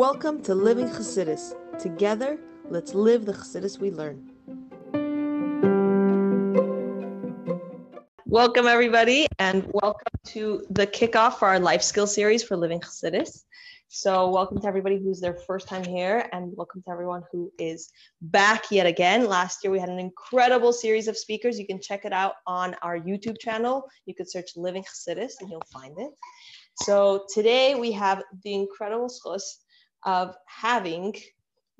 Welcome to Living Chassidus. Together, let's live the Chassidus we learn. Welcome, everybody, and welcome to the kickoff for our life skill series for Living Chassidus. So, welcome to everybody who's their first time here, and welcome to everyone who is back yet again. Last year, we had an incredible series of speakers. You can check it out on our YouTube channel. You could search Living Chassidus and you'll find it. So, today we have the incredible schos of having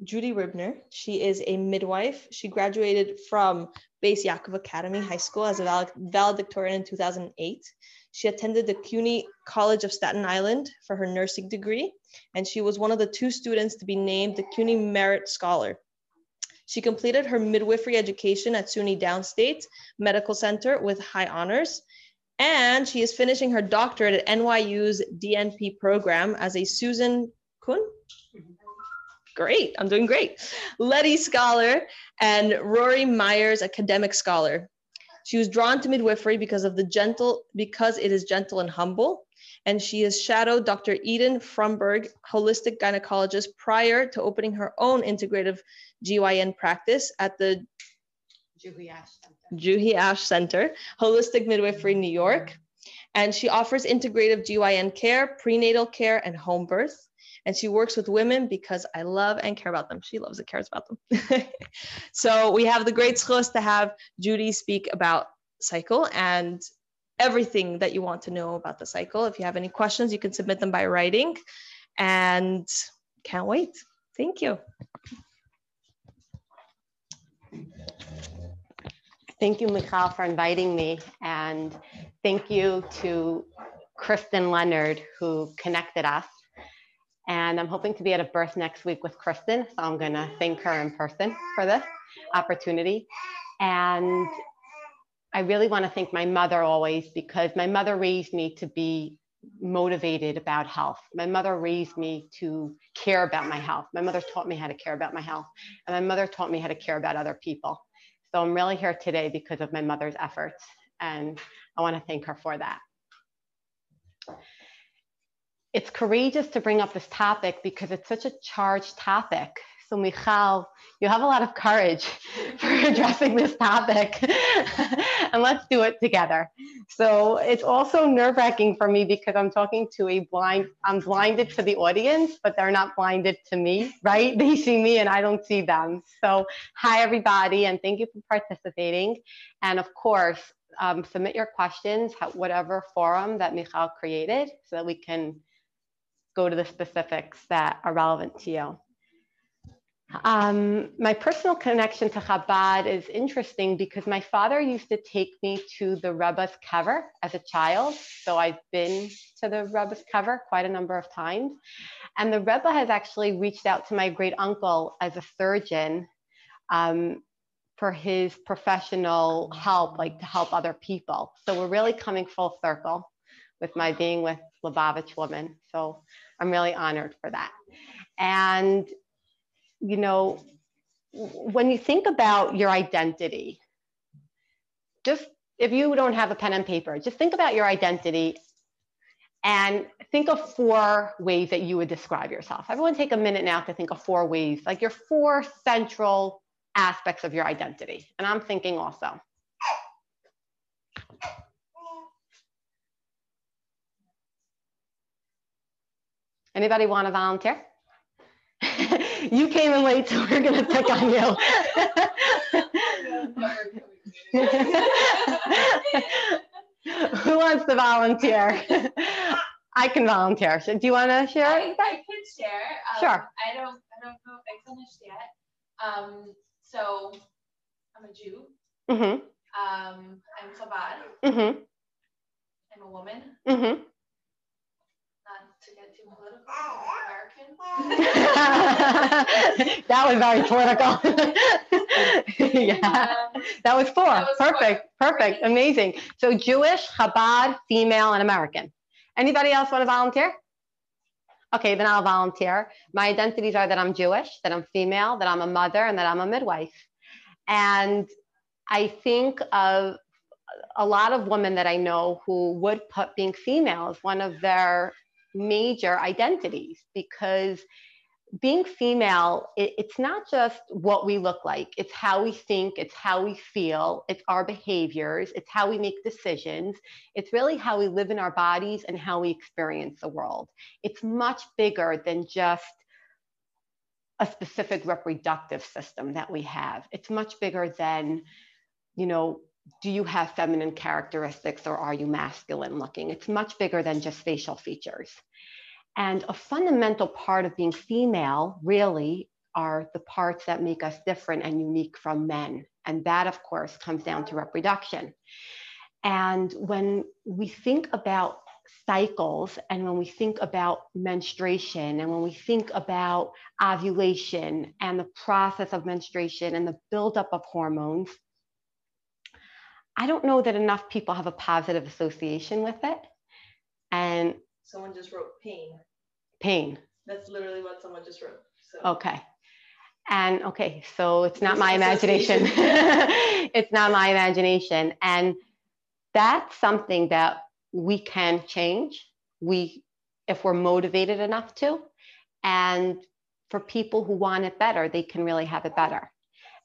Judy Ribner. She is a midwife. She graduated from Beis Yaakov Academy High School as a valedictorian in 2008. She attended the CUNY College of Staten Island for her nursing degree, and she was one of the two students to be named the CUNY Merit Scholar. She completed her midwifery education at SUNY Downstate Medical Center with high honors, and she is finishing her doctorate at NYU's DNP program as a Susan Kuhn great. I'm doing great. Letty Scholar and Rory Meyers Academic Scholar. She was drawn to midwifery because of the gentle, because it is gentle and humble. And she has shadowed Dr. Eden Fromberg, holistic gynecologist, prior to opening her own integrative GYN practice at the Juhi Ash Center. Juhi Ash Center, Holistic Midwifery, New York. And she offers integrative GYN care, prenatal care, and home birth and she works with women because I love and care about them. She loves and cares about them. so we have the great schos to have Judy speak about cycle and everything that you want to know about the cycle. If you have any questions, you can submit them by writing and can't wait. Thank you. Thank you, Michal, for inviting me. And thank you to Kristen Leonard, who connected us. And I'm hoping to be at a birth next week with Kristen. So I'm going to thank her in person for this opportunity. And I really want to thank my mother always because my mother raised me to be motivated about health. My mother raised me to care about my health. My mother taught me how to care about my health. And my mother taught me how to care about other people. So I'm really here today because of my mother's efforts. And I want to thank her for that it's courageous to bring up this topic because it's such a charged topic. So, Michal, you have a lot of courage for addressing this topic, and let's do it together. So, it's also nerve wracking for me because I'm talking to a blind, I'm blinded to the audience, but they're not blinded to me, right? They see me and I don't see them. So, hi, everybody, and thank you for participating. And of course, um, submit your questions, whatever forum that Michal created, so that we can go to the specifics that are relevant to you. Um, my personal connection to Chabad is interesting because my father used to take me to the Rebbe's kever as a child. So I've been to the Rebbe's kever quite a number of times. And the Rebbe has actually reached out to my great uncle as a surgeon um, for his professional help, like to help other people. So we're really coming full circle with my being with Lubavitch woman. So I'm really honored for that. And, you know, when you think about your identity, just if you don't have a pen and paper, just think about your identity and think of four ways that you would describe yourself. Everyone take a minute now to think of four ways, like your four central aspects of your identity. And I'm thinking also. Anybody want to volunteer? you came in late, so we're going to pick on you. Who wants to volunteer? I can volunteer. So do you want to share? I, I can share. Um, sure. I don't. I don't know if I finished yet. Um, so I'm a Jew. Mm-hmm. Um, I'm Chabad. Mm-hmm. I'm a woman. Mm-hmm to get too political, American. that was very political. yeah, um, that was four. That was Perfect. Four. Perfect. Great. Amazing. So Jewish, Chabad, female, and American. Anybody else want to volunteer? Okay, then I'll volunteer. My identities are that I'm Jewish, that I'm female, that I'm a mother, and that I'm a midwife. And I think of a lot of women that I know who would put being female as one of their major identities because being female, it, it's not just what we look like, it's how we think, it's how we feel, it's our behaviors, it's how we make decisions, it's really how we live in our bodies and how we experience the world. It's much bigger than just a specific reproductive system that we have. It's much bigger than, you know, do you have feminine characteristics or are you masculine looking? It's much bigger than just facial features. And a fundamental part of being female really are the parts that make us different and unique from men. And that, of course, comes down to reproduction. And when we think about cycles and when we think about menstruation and when we think about ovulation and the process of menstruation and the buildup of hormones, I don't know that enough people have a positive association with it. And Someone just wrote pain. pain. That's literally what someone just wrote. So Okay. And okay, so it's not my imagination. it's not my imagination. And that's something that we can change. We, if we're motivated enough to. And for people who want it better, they can really have it better.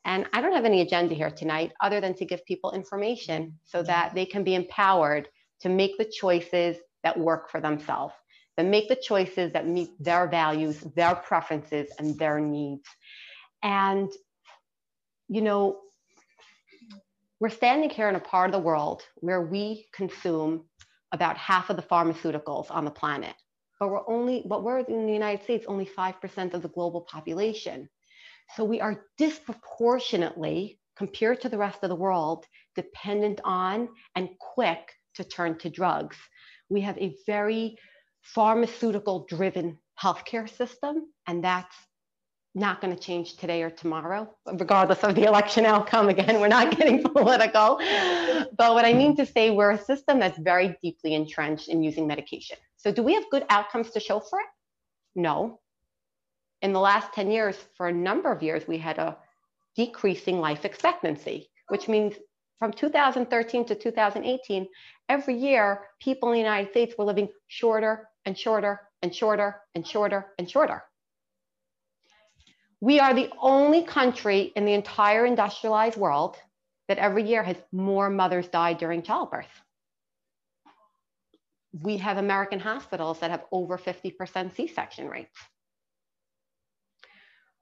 And I don't have any agenda here tonight other than to give people information so that they can be empowered to make the choices that work for themselves, that make the choices that meet their values, their preferences, and their needs. And, you know, we're standing here in a part of the world where we consume about half of the pharmaceuticals on the planet. But we're only, but we're in the United States, only 5% of the global population. So we are disproportionately, compared to the rest of the world, dependent on and quick to turn to drugs. We have a very pharmaceutical driven healthcare system, and that's not going to change today or tomorrow, regardless of the election outcome. Again, we're not getting political. But what I mean to say, we're a system that's very deeply entrenched in using medication. So, do we have good outcomes to show for it? No. In the last 10 years, for a number of years, we had a decreasing life expectancy, which means from 2013 to 2018, every year, people in the United States were living shorter and shorter and shorter and shorter and shorter. We are the only country in the entire industrialized world that every year has more mothers die during childbirth. We have American hospitals that have over 50% C section rates.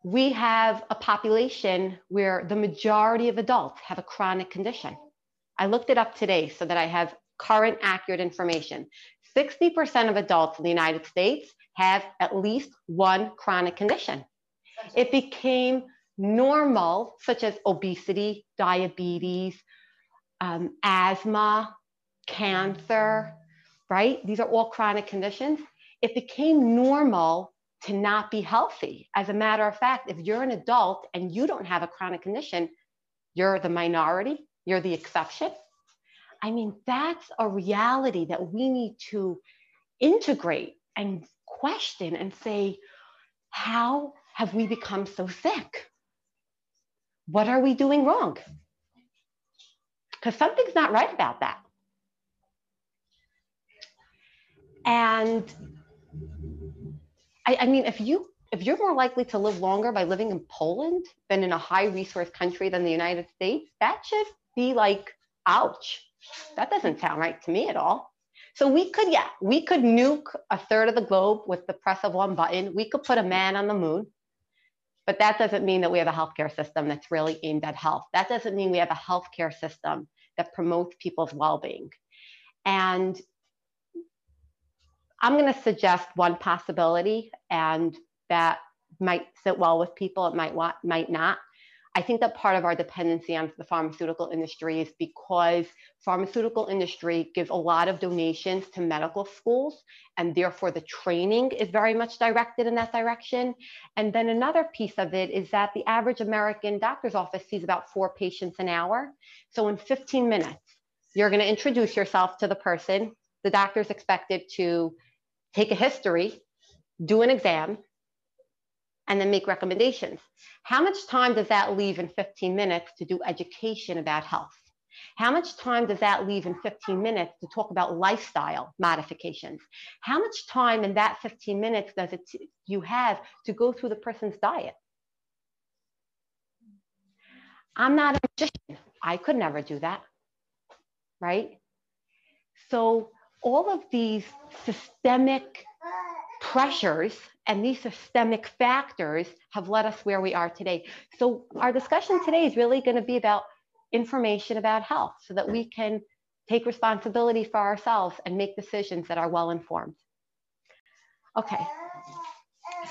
We have a population where the majority of adults have a chronic condition. I looked it up today so that I have current accurate information. 60% of adults in the United States have at least one chronic condition. It became normal, such as obesity, diabetes, um, asthma, cancer, right? These are all chronic conditions. It became normal to not be healthy. As a matter of fact, if you're an adult and you don't have a chronic condition, you're the minority, you're the exception. I mean, that's a reality that we need to integrate and question and say, how have we become so sick? What are we doing wrong? Because something's not right about that. And I, I, mean, if you if you're more likely to live longer by living in Poland than in a high resource country than the United States, that should be like, ouch. That doesn't sound right to me at all. So we could, yeah, we could nuke a third of the globe with the press of one button. We could put a man on the moon. But that doesn't mean that we have a healthcare system that's really aimed at health. That doesn't mean we have a healthcare system that promotes people's well being. And I'm going to suggest one possibility, and that might sit well with people, it might, might not. I think that part of our dependency on the pharmaceutical industry is because pharmaceutical industry gives a lot of donations to medical schools and therefore the training is very much directed in that direction. And then another piece of it is that the average American doctor's office sees about four patients an hour. So in 15 minutes, you're gonna introduce yourself to the person. The doctor's expected to take a history, do an exam, and then make recommendations. How much time does that leave in 15 minutes to do education about health? How much time does that leave in 15 minutes to talk about lifestyle modifications? How much time in that 15 minutes does it you have to go through the person's diet? I'm not a magician. I could never do that, right? So all of these systemic pressures and these systemic factors have led us where we are today. So our discussion today is really going to be about information about health so that we can take responsibility for ourselves and make decisions that are well informed. Okay,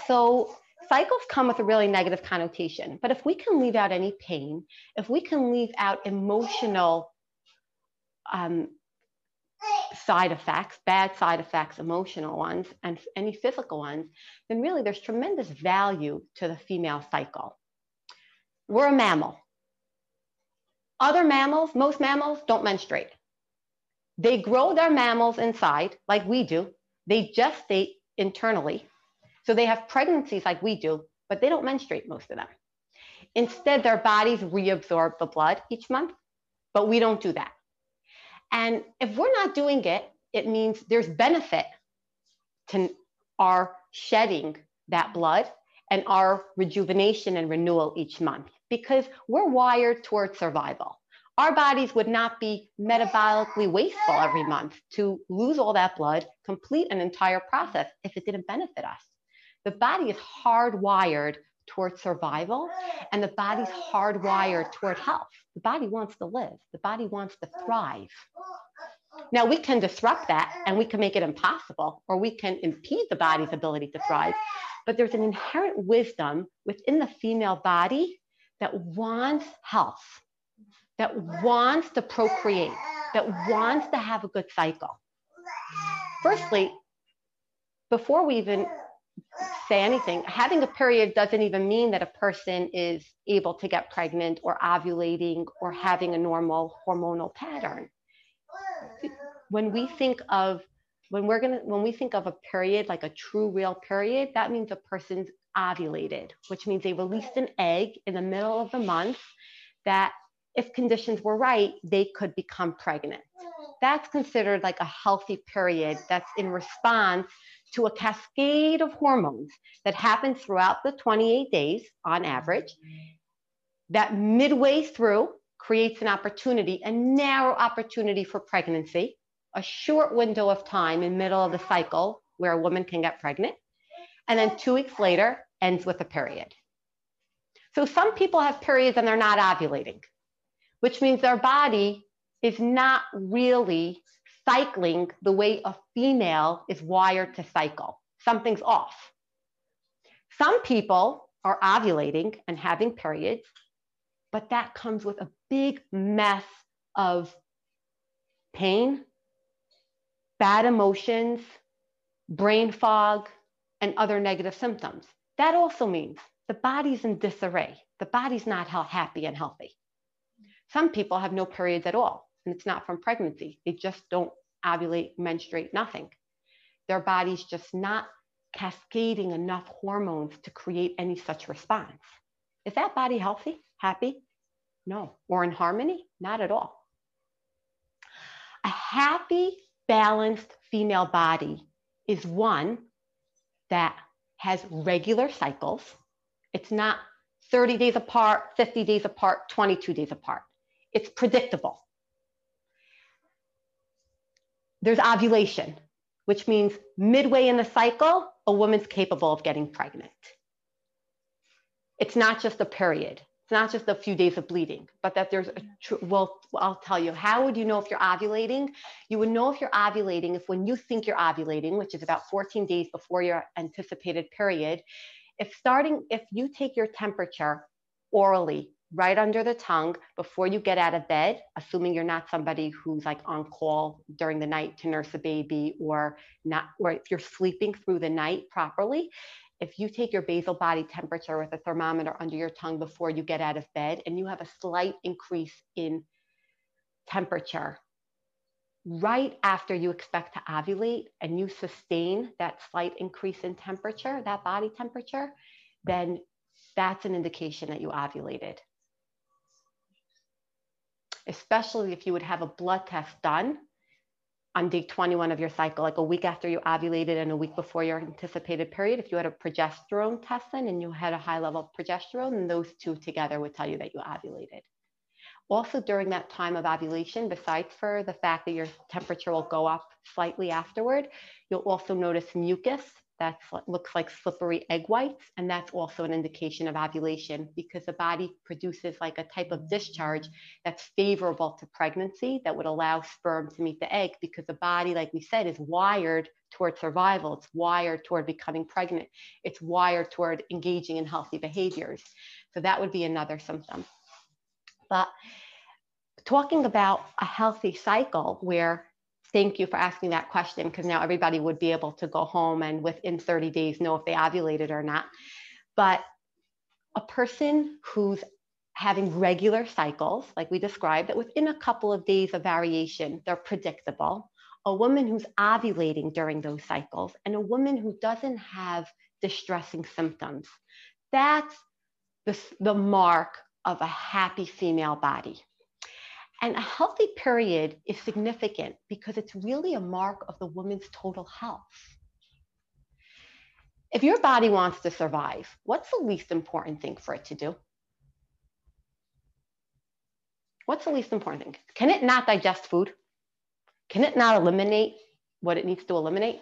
so cycles come with a really negative connotation, but if we can leave out any pain, if we can leave out emotional um, side effects, bad side effects, emotional ones, and any physical ones, then really there's tremendous value to the female cycle. We're a mammal. Other mammals, most mammals don't menstruate. They grow their mammals inside like we do. They gestate internally. So they have pregnancies like we do, but they don't menstruate, most of them. Instead, their bodies reabsorb the blood each month, but we don't do that. And if we're not doing it, it means there's benefit to our shedding that blood and our rejuvenation and renewal each month because we're wired towards survival. Our bodies would not be metabolically wasteful every month to lose all that blood, complete an entire process if it didn't benefit us. The body is hardwired towards survival and the body's hardwired toward health. The body wants to live, the body wants to thrive. Now we can disrupt that and we can make it impossible or we can impede the body's ability to thrive. But there's an inherent wisdom within the female body that wants health, that wants to procreate, that wants to have a good cycle. Firstly, before we even say anything. Having a period doesn't even mean that a person is able to get pregnant or ovulating or having a normal hormonal pattern. When we think of when we're gonna when we think of a period like a true real period, that means a person's ovulated, which means they released an egg in the middle of the month that if conditions were right, they could become pregnant. That's considered like a healthy period that's in response to a cascade of hormones that happens throughout the 28 days on average, that midway through creates an opportunity, a narrow opportunity for pregnancy, a short window of time in middle of the cycle where a woman can get pregnant, and then two weeks later ends with a period. So some people have periods and they're not ovulating, which means their body is not really cycling the way a female is wired to cycle. Something's off. Some people are ovulating and having periods, but that comes with a big mess of pain, bad emotions, brain fog, and other negative symptoms. That also means the body's in disarray. The body's not happy and healthy. Some people have no periods at all and it's not from pregnancy. They just don't ovulate, menstruate, nothing. Their body's just not cascading enough hormones to create any such response. Is that body healthy, happy? No. Or in harmony? Not at all. A happy, balanced female body is one that has regular cycles. It's not 30 days apart, 50 days apart, 22 days apart. It's predictable there's ovulation, which means midway in the cycle, a woman's capable of getting pregnant. It's not just a period. It's not just a few days of bleeding, but that there's a, well, I'll tell you, how would you know if you're ovulating? You would know if you're ovulating if when you think you're ovulating, which is about 14 days before your anticipated period, if starting, if you take your temperature orally right under the tongue before you get out of bed, assuming you're not somebody who's like on call during the night to nurse a baby or not, or if you're sleeping through the night properly. If you take your basal body temperature with a thermometer under your tongue before you get out of bed and you have a slight increase in temperature right after you expect to ovulate and you sustain that slight increase in temperature, that body temperature, then that's an indication that you ovulated. Especially if you would have a blood test done on day 21 of your cycle, like a week after you ovulated and a week before your anticipated period, if you had a progesterone test then and you had a high level of progesterone, then those two together would tell you that you ovulated. Also during that time of ovulation, besides for the fact that your temperature will go up slightly afterward, you'll also notice mucus that looks like slippery egg whites, and that's also an indication of ovulation because the body produces like a type of discharge that's favorable to pregnancy that would allow sperm to meet the egg because the body, like we said, is wired toward survival. It's wired toward becoming pregnant. It's wired toward engaging in healthy behaviors. So that would be another symptom. But talking about a healthy cycle where thank you for asking that question because now everybody would be able to go home and within 30 days know if they ovulated or not. But a person who's having regular cycles, like we described, that within a couple of days of variation, they're predictable. A woman who's ovulating during those cycles, and a woman who doesn't have distressing symptoms. That's the, the mark of a happy female body. And a healthy period is significant because it's really a mark of the woman's total health. If your body wants to survive, what's the least important thing for it to do? What's the least important thing? Can it not digest food? Can it not eliminate what it needs to eliminate?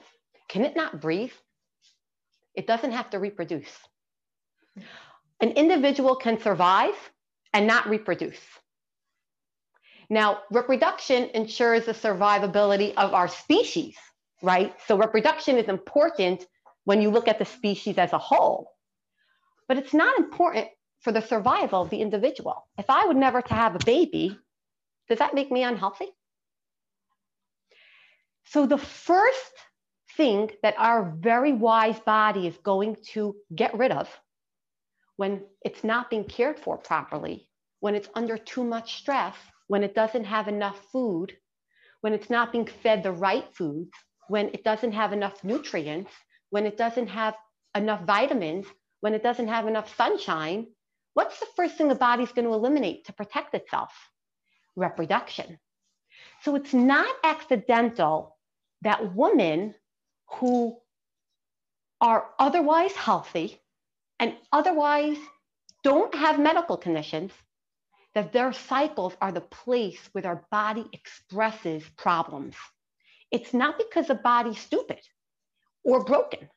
Can it not breathe? It doesn't have to reproduce. An individual can survive and not reproduce. Now, reproduction ensures the survivability of our species, right? So reproduction is important when you look at the species as a whole, but it's not important for the survival of the individual. If I would never to have a baby, does that make me unhealthy? So the first thing that our very wise body is going to get rid of when it's not being cared for properly, when it's under too much stress, when it doesn't have enough food, when it's not being fed the right foods, when it doesn't have enough nutrients, when it doesn't have enough vitamins, when it doesn't have enough sunshine, what's the first thing the body's going to eliminate to protect itself? Reproduction. So it's not accidental that women who are otherwise healthy and otherwise don't have medical conditions that their cycles are the place where their body expresses problems. It's not because the body's stupid or broken.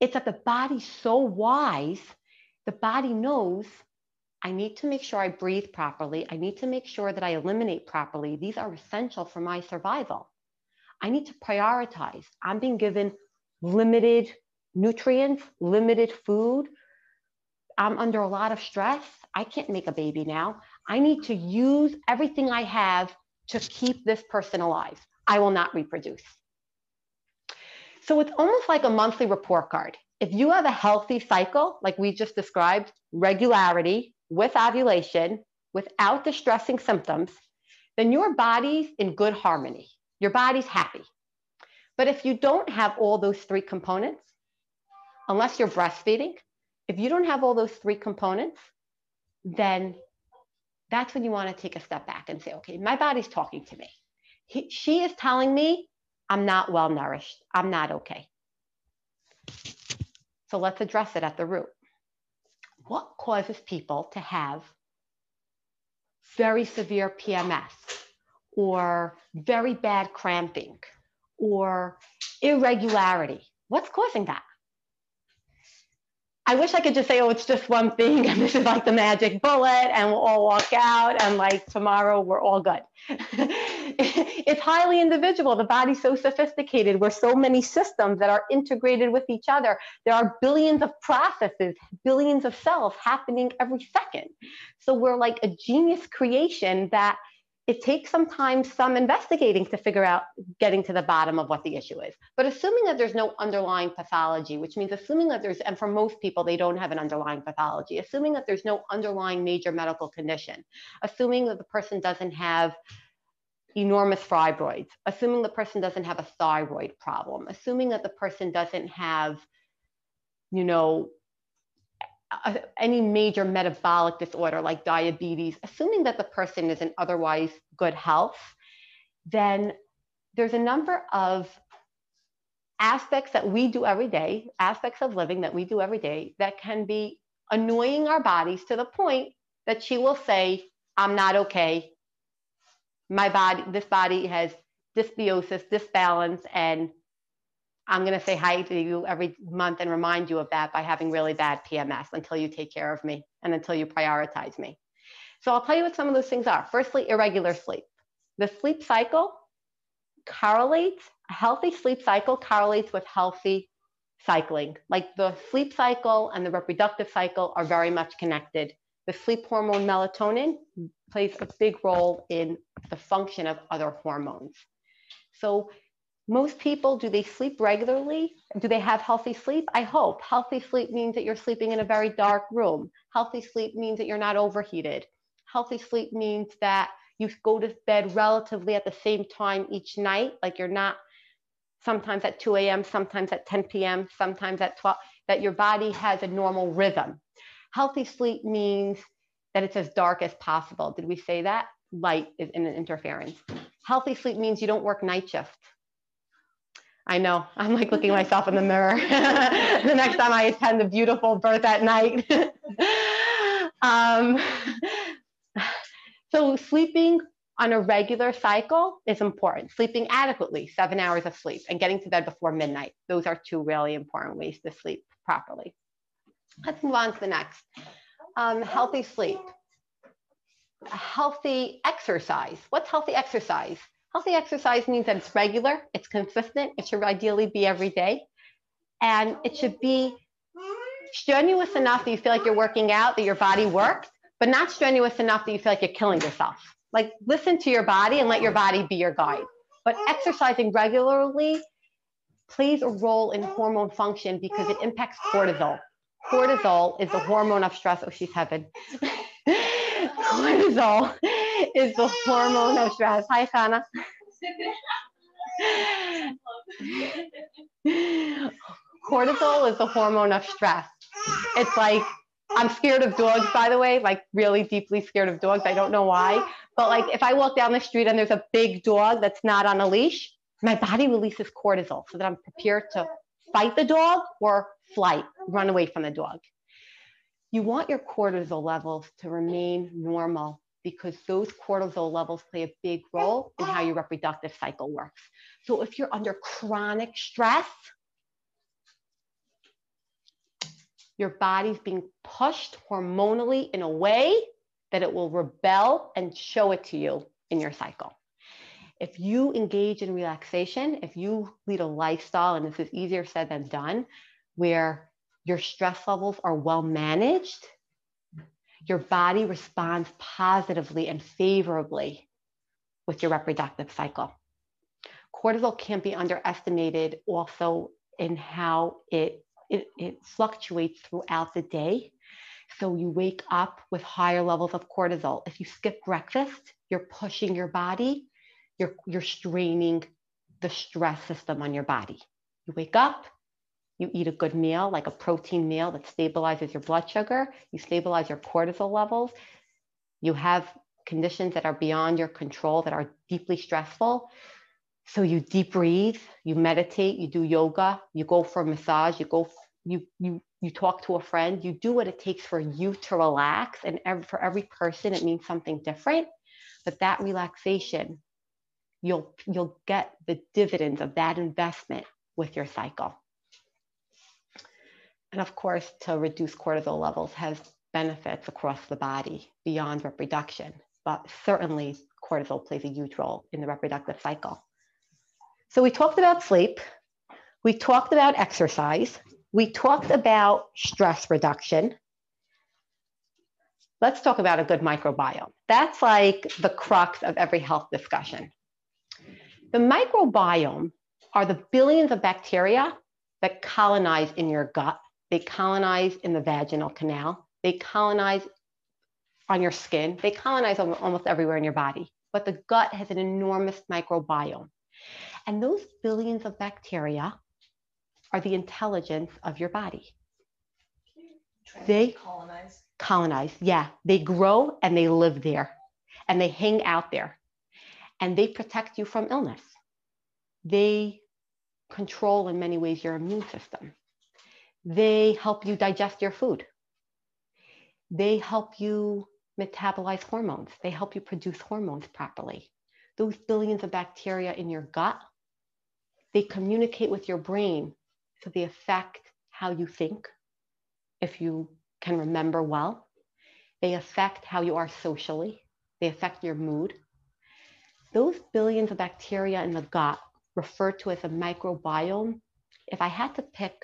It's that the body's so wise, the body knows I need to make sure I breathe properly. I need to make sure that I eliminate properly. These are essential for my survival. I need to prioritize. I'm being given limited nutrients, limited food. I'm under a lot of stress. I can't make a baby now. I need to use everything I have to keep this person alive. I will not reproduce. So it's almost like a monthly report card. If you have a healthy cycle, like we just described, regularity with ovulation, without distressing symptoms, then your body's in good harmony. Your body's happy. But if you don't have all those three components, unless you're breastfeeding, if you don't have all those three components, then that's when you want to take a step back and say, okay, my body's talking to me. He, she is telling me I'm not well nourished. I'm not okay. So let's address it at the root. What causes people to have very severe PMS or very bad cramping or irregularity? What's causing that? I wish I could just say, oh, it's just one thing and this is like the magic bullet and we'll all walk out and like tomorrow we're all good. it's highly individual. The body's so sophisticated. We're so many systems that are integrated with each other. There are billions of processes, billions of cells happening every second. So we're like a genius creation that it takes sometimes some investigating to figure out getting to the bottom of what the issue is. But assuming that there's no underlying pathology, which means assuming that there's, and for most people, they don't have an underlying pathology, assuming that there's no underlying major medical condition, assuming that the person doesn't have enormous fibroids, assuming the person doesn't have a thyroid problem, assuming that the person doesn't have, you know, uh, any major metabolic disorder like diabetes, assuming that the person is in otherwise good health, then there's a number of aspects that we do every day, aspects of living that we do every day that can be annoying our bodies to the point that she will say, I'm not okay. My body, this body has dysbiosis, disbalance, and I'm going to say hi to you every month and remind you of that by having really bad PMS until you take care of me and until you prioritize me. So I'll tell you what some of those things are. Firstly, irregular sleep. The sleep cycle correlates, a healthy sleep cycle correlates with healthy cycling. Like the sleep cycle and the reproductive cycle are very much connected. The sleep hormone melatonin plays a big role in the function of other hormones. So most people, do they sleep regularly? Do they have healthy sleep? I hope. Healthy sleep means that you're sleeping in a very dark room. Healthy sleep means that you're not overheated. Healthy sleep means that you go to bed relatively at the same time each night, like you're not sometimes at 2 a.m., sometimes at 10 p.m., sometimes at 12, that your body has a normal rhythm. Healthy sleep means that it's as dark as possible. Did we say that? Light is an interference. Healthy sleep means you don't work night shift. I know. I'm like looking myself in the mirror the next time I attend the beautiful birth at night. um, so sleeping on a regular cycle is important. Sleeping adequately, seven hours of sleep, and getting to bed before midnight. Those are two really important ways to sleep properly. Let's move on to the next. Um, healthy sleep. Healthy exercise. What's healthy exercise? Healthy exercise means that it's regular, it's consistent, it should ideally be every day, and it should be strenuous enough that you feel like you're working out, that your body works, but not strenuous enough that you feel like you're killing yourself. Like listen to your body and let your body be your guide. But exercising regularly plays a role in hormone function because it impacts cortisol. Cortisol is the hormone of stress. Oh, she's heaven. cortisol is the hormone of stress. Hi, Hannah. cortisol is the hormone of stress. It's like I'm scared of dogs, by the way, like really deeply scared of dogs. I don't know why. But like if I walk down the street and there's a big dog that's not on a leash, my body releases cortisol so that I'm prepared to fight the dog or flight, run away from the dog. You want your cortisol levels to remain normal because those cortisol levels play a big role in how your reproductive cycle works. So if you're under chronic stress, your body's being pushed hormonally in a way that it will rebel and show it to you in your cycle. If you engage in relaxation, if you lead a lifestyle, and this is easier said than done, where your stress levels are well managed, your body responds positively and favorably with your reproductive cycle. Cortisol can't be underestimated also in how it it, it fluctuates throughout the day. So you wake up with higher levels of cortisol. If you skip breakfast, you're pushing your body, you're, you're straining the stress system on your body. You wake up, you eat a good meal, like a protein meal that stabilizes your blood sugar, you stabilize your cortisol levels. You have conditions that are beyond your control that are deeply stressful. So you deep breathe, you meditate, you do yoga, you go for a massage, you go, you you you talk to a friend, you do what it takes for you to relax. And every, for every person, it means something different. But that relaxation, you'll you'll get the dividends of that investment with your cycle. And of course, to reduce cortisol levels has benefits across the body beyond reproduction, but certainly cortisol plays a huge role in the reproductive cycle. So we talked about sleep, we talked about exercise, we talked about stress reduction. Let's talk about a good microbiome. That's like the crux of every health discussion. The microbiome are the billions of bacteria that colonize in your gut. They colonize in the vaginal canal. They colonize on your skin. They colonize almost everywhere in your body. But the gut has an enormous microbiome. And those billions of bacteria are the intelligence of your body. They- colonize. colonize. Yeah, they grow and they live there and they hang out there and they protect you from illness. They control in many ways your immune system. They help you digest your food. They help you metabolize hormones. They help you produce hormones properly. Those billions of bacteria in your gut, they communicate with your brain. So they affect how you think, if you can remember well. They affect how you are socially. They affect your mood. Those billions of bacteria in the gut, referred to as a microbiome, if I had to pick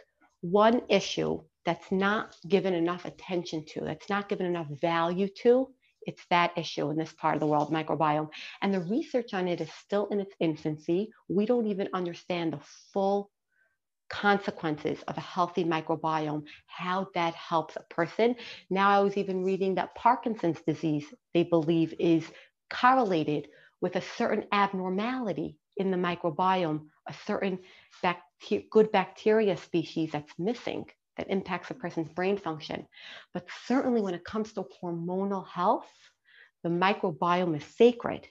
one issue that's not given enough attention to, that's not given enough value to, it's that issue in this part of the world, microbiome. And the research on it is still in its infancy. We don't even understand the full consequences of a healthy microbiome, how that helps a person. Now, I was even reading that Parkinson's disease, they believe, is correlated with a certain abnormality in the microbiome, a certain bacter- good bacteria species that's missing that impacts a person's brain function. But certainly, when it comes to hormonal health, the microbiome is sacred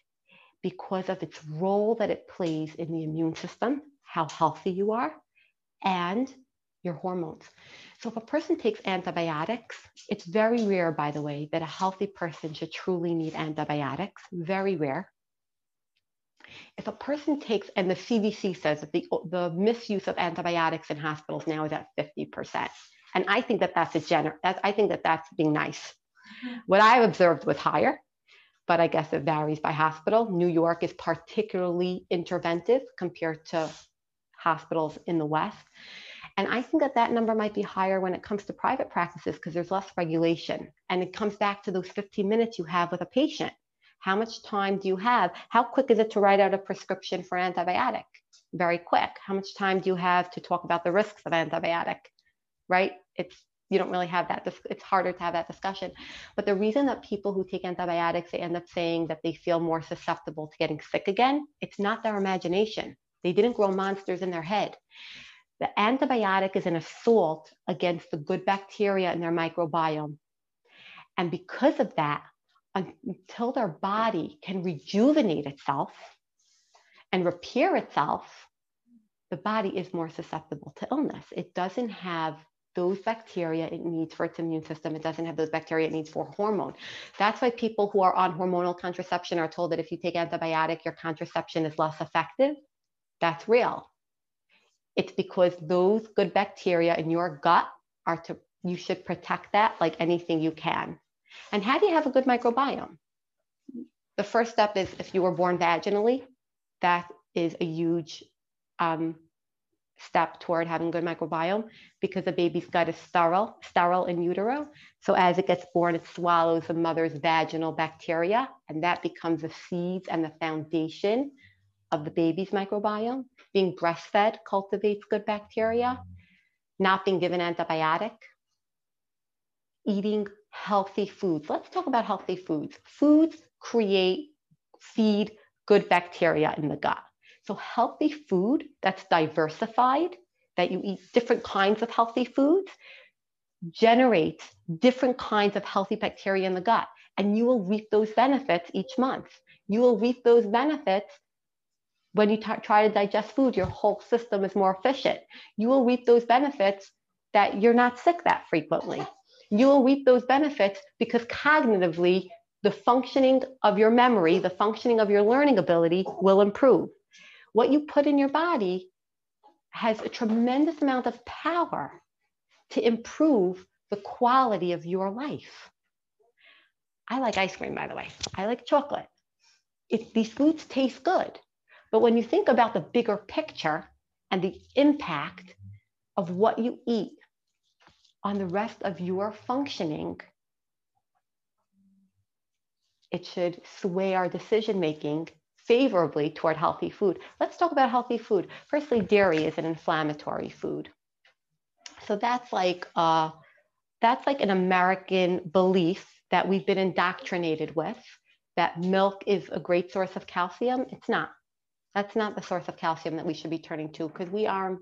because of its role that it plays in the immune system, how healthy you are, and your hormones. So if a person takes antibiotics, it's very rare, by the way, that a healthy person should truly need antibiotics, very rare. If a person takes, and the CDC says that the, the misuse of antibiotics in hospitals now is at 50%. And I think that that's a gener, that's, I think that that's being nice. What I've observed was higher, but I guess it varies by hospital. New York is particularly interventive compared to hospitals in the West. And I think that that number might be higher when it comes to private practices because there's less regulation. And it comes back to those 15 minutes you have with a patient. How much time do you have? How quick is it to write out a prescription for antibiotic? Very quick. How much time do you have to talk about the risks of antibiotic? Right? It's you don't really have that. It's harder to have that discussion. But the reason that people who take antibiotics they end up saying that they feel more susceptible to getting sick again, it's not their imagination. They didn't grow monsters in their head. The antibiotic is an assault against the good bacteria in their microbiome. And because of that, until their body can rejuvenate itself and repair itself, the body is more susceptible to illness. It doesn't have those bacteria it needs for its immune system. It doesn't have those bacteria it needs for hormone. That's why people who are on hormonal contraception are told that if you take antibiotic, your contraception is less effective. That's real. It's because those good bacteria in your gut are to, you should protect that like anything you can. And how do you have a good microbiome? The first step is if you were born vaginally, that is a huge um, step toward having good microbiome because the baby's gut is sterile, sterile in utero. So as it gets born, it swallows the mother's vaginal bacteria, and that becomes the seeds and the foundation of the baby's microbiome. Being breastfed cultivates good bacteria. Not being given antibiotic. Eating healthy foods. Let's talk about healthy foods. Foods create, feed good bacteria in the gut. So healthy food that's diversified, that you eat different kinds of healthy foods, generates different kinds of healthy bacteria in the gut. And you will reap those benefits each month. You will reap those benefits when you try to digest food, your whole system is more efficient. You will reap those benefits that you're not sick that frequently. You will reap those benefits because cognitively, the functioning of your memory, the functioning of your learning ability will improve. What you put in your body has a tremendous amount of power to improve the quality of your life. I like ice cream, by the way. I like chocolate. If these foods taste good. But when you think about the bigger picture and the impact of what you eat on the rest of your functioning, it should sway our decision making favorably toward healthy food. Let's talk about healthy food. Firstly, dairy is an inflammatory food. So that's like uh, that's like an American belief that we've been indoctrinated with that milk is a great source of calcium. It's not. That's not the source of calcium that we should be turning to because we are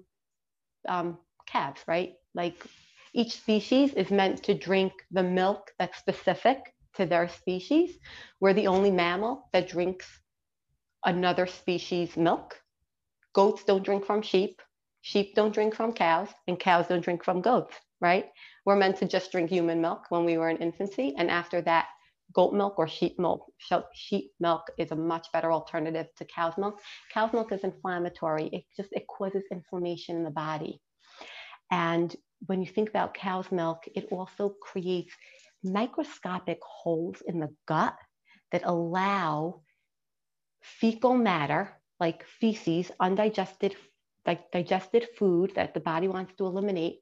um, calves, right? Like Each species is meant to drink the milk that's specific to their species. We're the only mammal that drinks another species' milk. Goats don't drink from sheep, sheep don't drink from cows, and cows don't drink from goats, right? We're meant to just drink human milk when we were in infancy, and after that, goat milk or sheep milk. Sheep milk is a much better alternative to cow's milk. Cow's milk is inflammatory. It just it causes inflammation in the body. And when you think about cow's milk, it also creates microscopic holes in the gut that allow fecal matter like feces, undigested like digested food that the body wants to eliminate,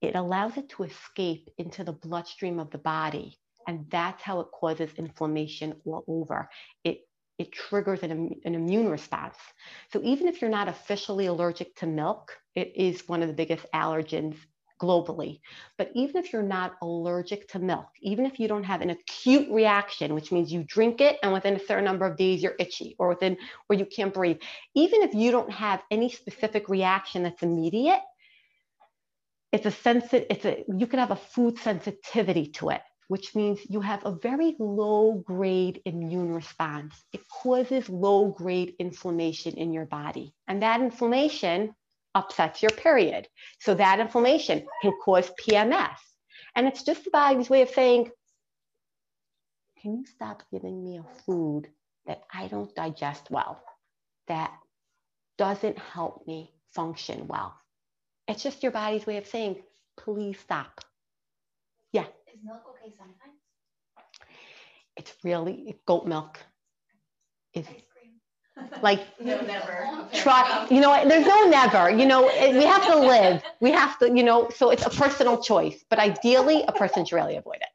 it allows it to escape into the bloodstream of the body and that's how it causes inflammation all over. It, it triggers an, an immune response. So even if you're not officially allergic to milk, it is one of the biggest allergens globally. But even if you're not allergic to milk, even if you don't have an acute reaction, which means you drink it and within a certain number of days you're itchy or within where you can't breathe, even if you don't have any specific reaction that's immediate, it's a sensitive, it's a you can have a food sensitivity to it which means you have a very low grade immune response. It causes low grade inflammation in your body. And that inflammation upsets your period. So that inflammation can cause PMS. And it's just the body's way of saying, can you stop giving me a food that I don't digest well, that doesn't help me function well? It's just your body's way of saying, please stop. Yeah. Is milk okay sometimes? It's really goat milk is? Like No, never. try you know there's no never you know we have to live we have to you know so it's a personal choice but ideally a person should really avoid it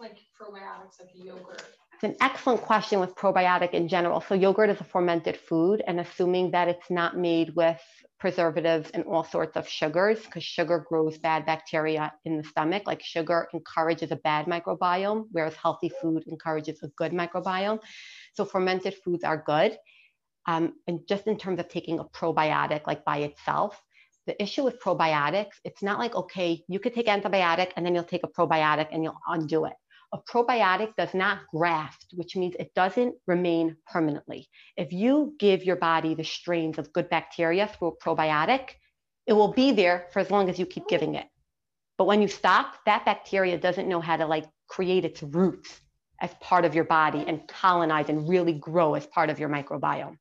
Like probiotics, like yogurt. it's an excellent question with probiotic in general so yogurt is a fermented food and assuming that it's not made with preservatives and all sorts of sugars because sugar grows bad bacteria in the stomach like sugar encourages a bad microbiome whereas healthy food encourages a good microbiome so fermented foods are good um, and just in terms of taking a probiotic like by itself the issue with probiotics it's not like okay you could take antibiotic and then you'll take a probiotic and you'll undo it a probiotic does not graft, which means it doesn't remain permanently. If you give your body the strains of good bacteria through a probiotic, it will be there for as long as you keep giving it. But when you stop, that bacteria doesn't know how to like create its roots as part of your body and colonize and really grow as part of your microbiome.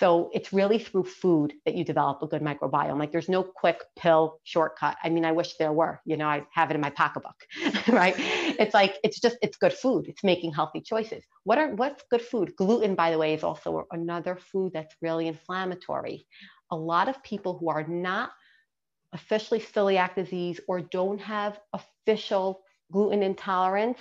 So it's really through food that you develop a good microbiome. Like there's no quick pill shortcut. I mean, I wish there were, you know, I have it in my pocketbook, right? It's like, it's just, it's good food. It's making healthy choices. What are, what's good food? Gluten, by the way, is also another food that's really inflammatory. A lot of people who are not officially celiac disease or don't have official gluten intolerance,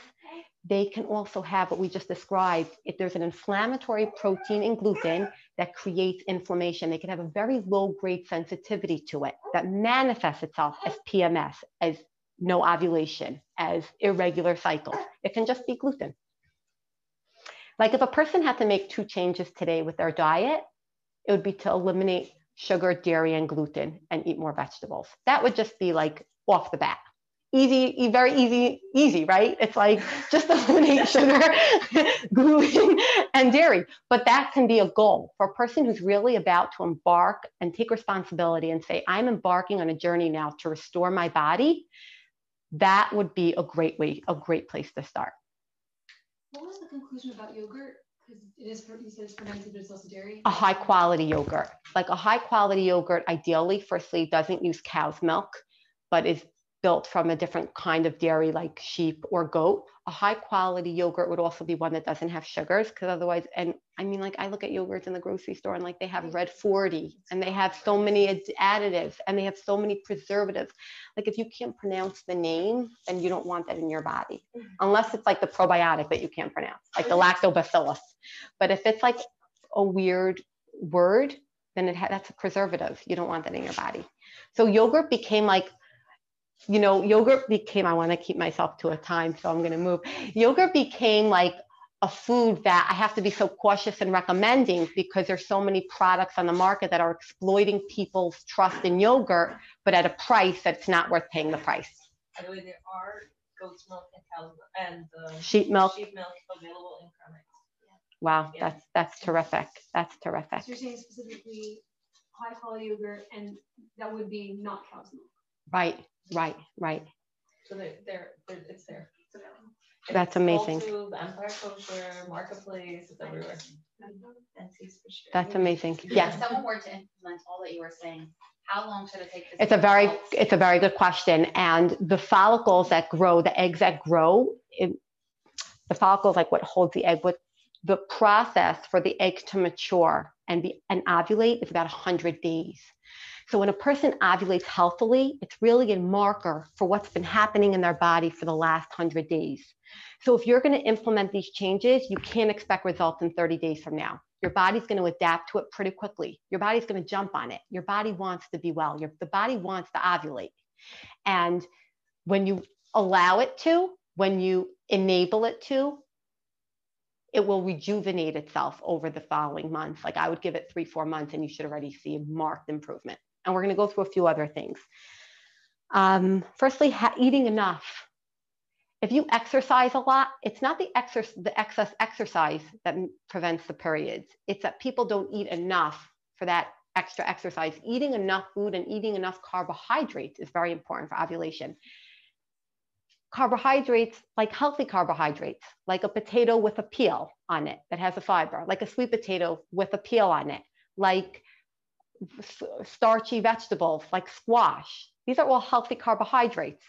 they can also have what we just described. If there's an inflammatory protein in gluten that creates inflammation, they can have a very low grade sensitivity to it that manifests itself as PMS, as no ovulation, as irregular cycles. It can just be gluten. Like if a person had to make two changes today with their diet, it would be to eliminate sugar, dairy, and gluten and eat more vegetables. That would just be like off the bat easy, very easy, easy, right? It's like just eliminate sugar, gluten, and dairy. But that can be a goal for a person who's really about to embark and take responsibility and say, I'm embarking on a journey now to restore my body. That would be a great way, a great place to start. What was the conclusion about yogurt? Because it is, you said it's fermented, but it's also dairy. A high quality yogurt, like a high quality yogurt, ideally, firstly, doesn't use cow's milk, but is built from a different kind of dairy like sheep or goat. A high quality yogurt would also be one that doesn't have sugars because otherwise, and I mean, like I look at yogurts in the grocery store and like they have red 40 and they have so many additives and they have so many preservatives. Like if you can't pronounce the name, then you don't want that in your body mm-hmm. unless it's like the probiotic that you can't pronounce, like the mm-hmm. lactobacillus. But if it's like a weird word, then it ha- that's a preservative. You don't want that in your body. So yogurt became like you know, yogurt became, I want to keep myself to a time, so I'm going to move. Yogurt became like a food that I have to be so cautious in recommending because there's so many products on the market that are exploiting people's trust in yogurt but at a price that's not worth paying the price. By the way, there are goat's milk and cow's and uh, Sheep milk, sheep milk available in Carmex. wow, Yeah. that's, that's terrific. That's terrific. So you're saying specifically high quality yogurt and that would be not cow's milk. Right, right, right. So they're, they're, they're- it's there. It's. That's amazing. Whole Foods, Empire Kosher, Marketplace, it's everywhere. And Taste for Sure. That's amazing. If Yes. someone were to implement all that you were saying, how long should it take? to It's a very, results? it's a very good question. And the follicles that grow, the eggs that grow, it, the follicles like what holds the egg. What the process for the egg to mature and be and ovulate is about 100 days. So when a person ovulates healthily, it's really a marker for what's been happening in their body for the last 100 days. So if you're going to implement these changes, you can't expect results in 30 days from now. Your body's going to adapt to it pretty quickly. Your body's going to jump on it. Your body wants to be well. Your, the body wants to ovulate. And when you allow it to, when you enable it to, it will rejuvenate itself over the following months. Like I would give it three, four months, and you should already see a marked improvement. And we're going to go through a few other things. Um, firstly, eating enough. If you exercise a lot, it's not the, exer- the excess exercise that prevents the periods. It's that people don't eat enough for that extra exercise. Eating enough food and eating enough carbohydrates is very important for ovulation. Carbohydrates, like healthy carbohydrates, like a potato with a peel on it that has a fiber, like a sweet potato with a peel on it, like starchy vegetables like squash. These are all healthy carbohydrates.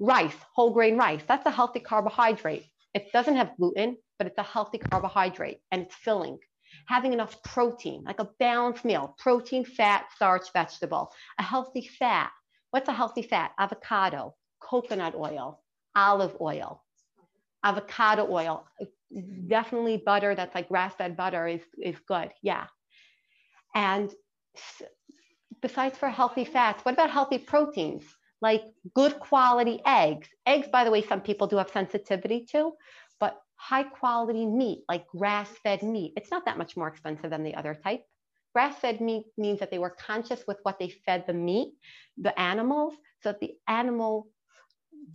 Rice, whole grain rice, that's a healthy carbohydrate. It doesn't have gluten, but it's a healthy carbohydrate and it's filling. Having enough protein, like a balanced meal, protein, fat, starch, vegetable, a healthy fat. What's a healthy fat? Avocado, coconut oil, olive oil, avocado oil, definitely butter that's like grass-fed butter is, is good. Yeah. And besides for healthy fats, what about healthy proteins? Like good quality eggs. Eggs, by the way, some people do have sensitivity to, but high quality meat, like grass fed meat, it's not that much more expensive than the other type. Grass fed meat means that they were conscious with what they fed the meat, the animals, so that the animal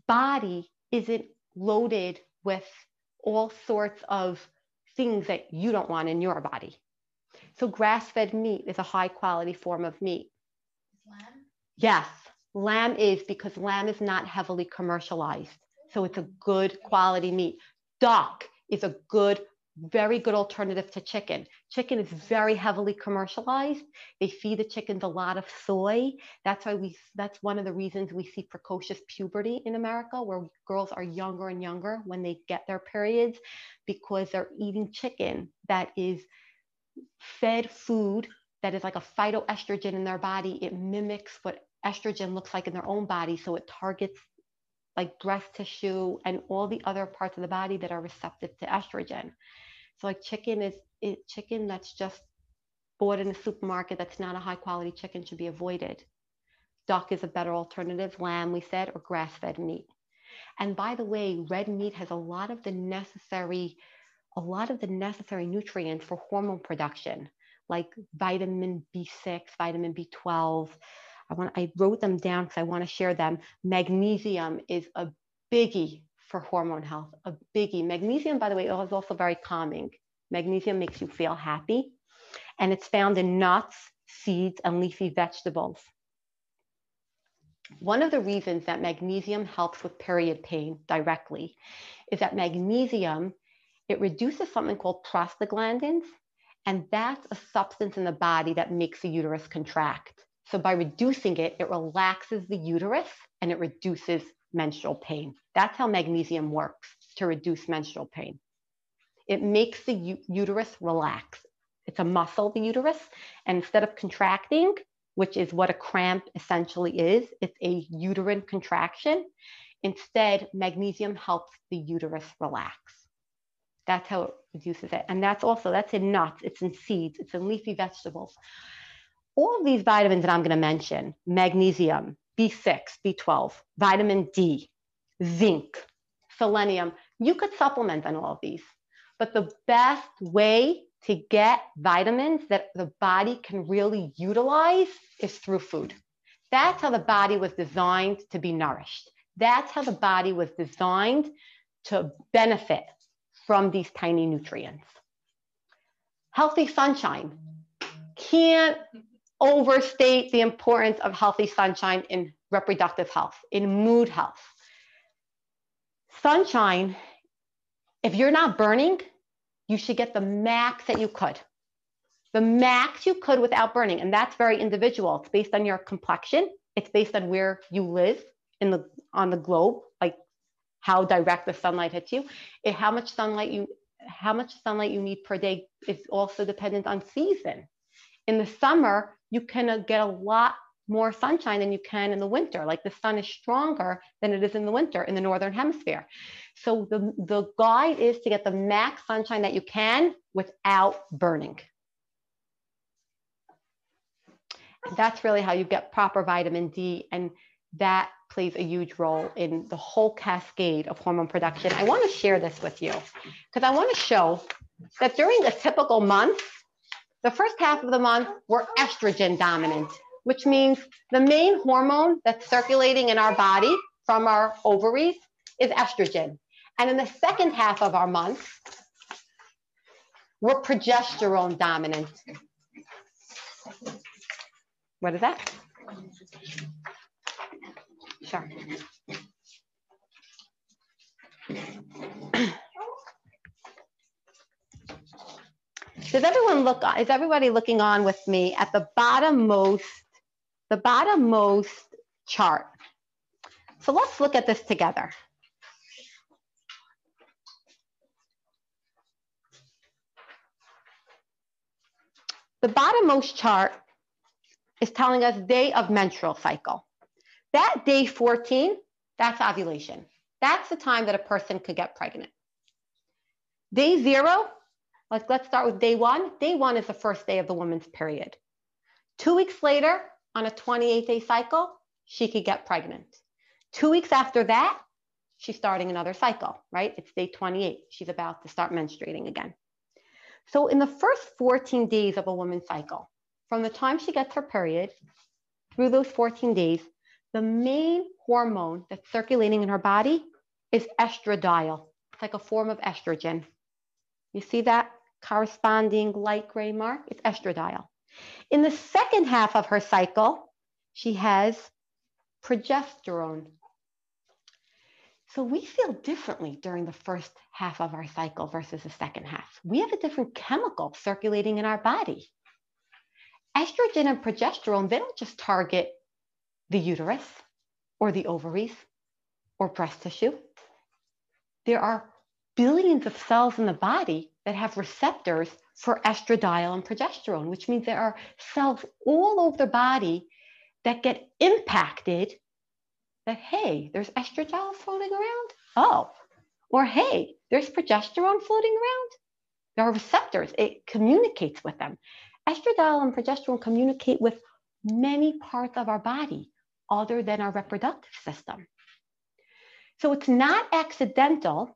body isn't loaded with all sorts of things that you don't want in your body. So grass fed meat is a high quality form of meat. Lamb? Yes, lamb is because lamb is not heavily commercialized. So it's a good quality meat. Duck is a good, very good alternative to chicken. Chicken is very heavily commercialized. They feed the chickens a lot of soy. That's why we, that's one of the reasons we see precocious puberty in America, where girls are younger and younger when they get their periods because they're eating chicken that is fed food that is like a phytoestrogen in their body. It mimics what estrogen looks like in their own body. So it targets like breast tissue and all the other parts of the body that are receptive to estrogen. So like chicken is it, chicken that's just bought in a supermarket that's not a high quality chicken should be avoided. Duck is a better alternative, lamb we said, or grass fed meat. And by the way, red meat has a lot of the necessary, a lot of the necessary nutrients for hormone production, like vitamin B6, vitamin B12. I want I wrote them down because I want to share them. Magnesium is a biggie for hormone health, a biggie. Magnesium, by the way, is also very calming. Magnesium makes you feel happy, and it's found in nuts, seeds, and leafy vegetables. One of the reasons that magnesium helps with period pain directly is that magnesium, it reduces something called prostaglandins, and that's a substance in the body that makes the uterus contract. So by reducing it, it relaxes the uterus and it reduces menstrual pain. That's how magnesium works to reduce menstrual pain. It makes the u- uterus relax. It's a muscle, the uterus, and instead of contracting, which is what a cramp essentially is, it's a uterine contraction. Instead, magnesium helps the uterus relax. That's how it reduces it. And that's also, that's in nuts, it's in seeds, it's in leafy vegetables. All of these vitamins that I'm going to mention magnesium, B6, B12, vitamin D, zinc, selenium you could supplement on all of these. But the best way to get vitamins that the body can really utilize is through food. That's how the body was designed to be nourished. That's how the body was designed to benefit from these tiny nutrients. Healthy sunshine. Can't overstate the importance of healthy sunshine in reproductive health, in mood health. Sunshine, if you're not burning, you should get the max that you could. The max you could without burning. And that's very individual. It's based on your complexion. It's based on where you live in the on the globe, like how direct the sunlight hits you. It, how much sunlight you how much sunlight you need per day is also dependent on season. In the summer, you can uh, get a lot more sunshine than you can in the winter. Like the sun is stronger than it is in the winter in the northern hemisphere. So the, the guide is to get the max sunshine that you can without burning. And that's really how you get proper vitamin D. And that plays a huge role in the whole cascade of hormone production. I want to share this with you because I want to show that during a typical month, the first half of the month, we're estrogen dominant, which means the main hormone that's circulating in our body from our ovaries is estrogen. And in the second half of our month, we're progesterone dominant. What is that? Sure. Does everyone look, is everybody looking on with me at the bottom most, the bottom most chart? So let's look at this together. The bottommost chart is telling us day of menstrual cycle. That day 14, that's ovulation. That's the time that a person could get pregnant. Day zero, like let's start with day one. Day one is the first day of the woman's period. Two weeks later, on a 28 day cycle, she could get pregnant. Two weeks after that, she's starting another cycle, right? It's day 28. She's about to start menstruating again. So, in the first 14 days of a woman's cycle, from the time she gets her period through those 14 days, the main hormone that's circulating in her body is estradiol. It's like a form of estrogen. You see that corresponding light gray mark? It's estradiol. In the second half of her cycle, she has progesterone. So we feel differently during the first half of our cycle versus the second half. We have a different chemical circulating in our body. Estrogen and progesterone, they don't just target the uterus or the ovaries or breast tissue. There are billions of cells in the body that have receptors for estradiol and progesterone, which means there are cells all over the body that get impacted that, hey, there's estradiol floating around. Oh, or hey, there's progesterone floating around. There are receptors, it communicates with them. Estradiol and progesterone communicate with many parts of our body other than our reproductive system. So it's not accidental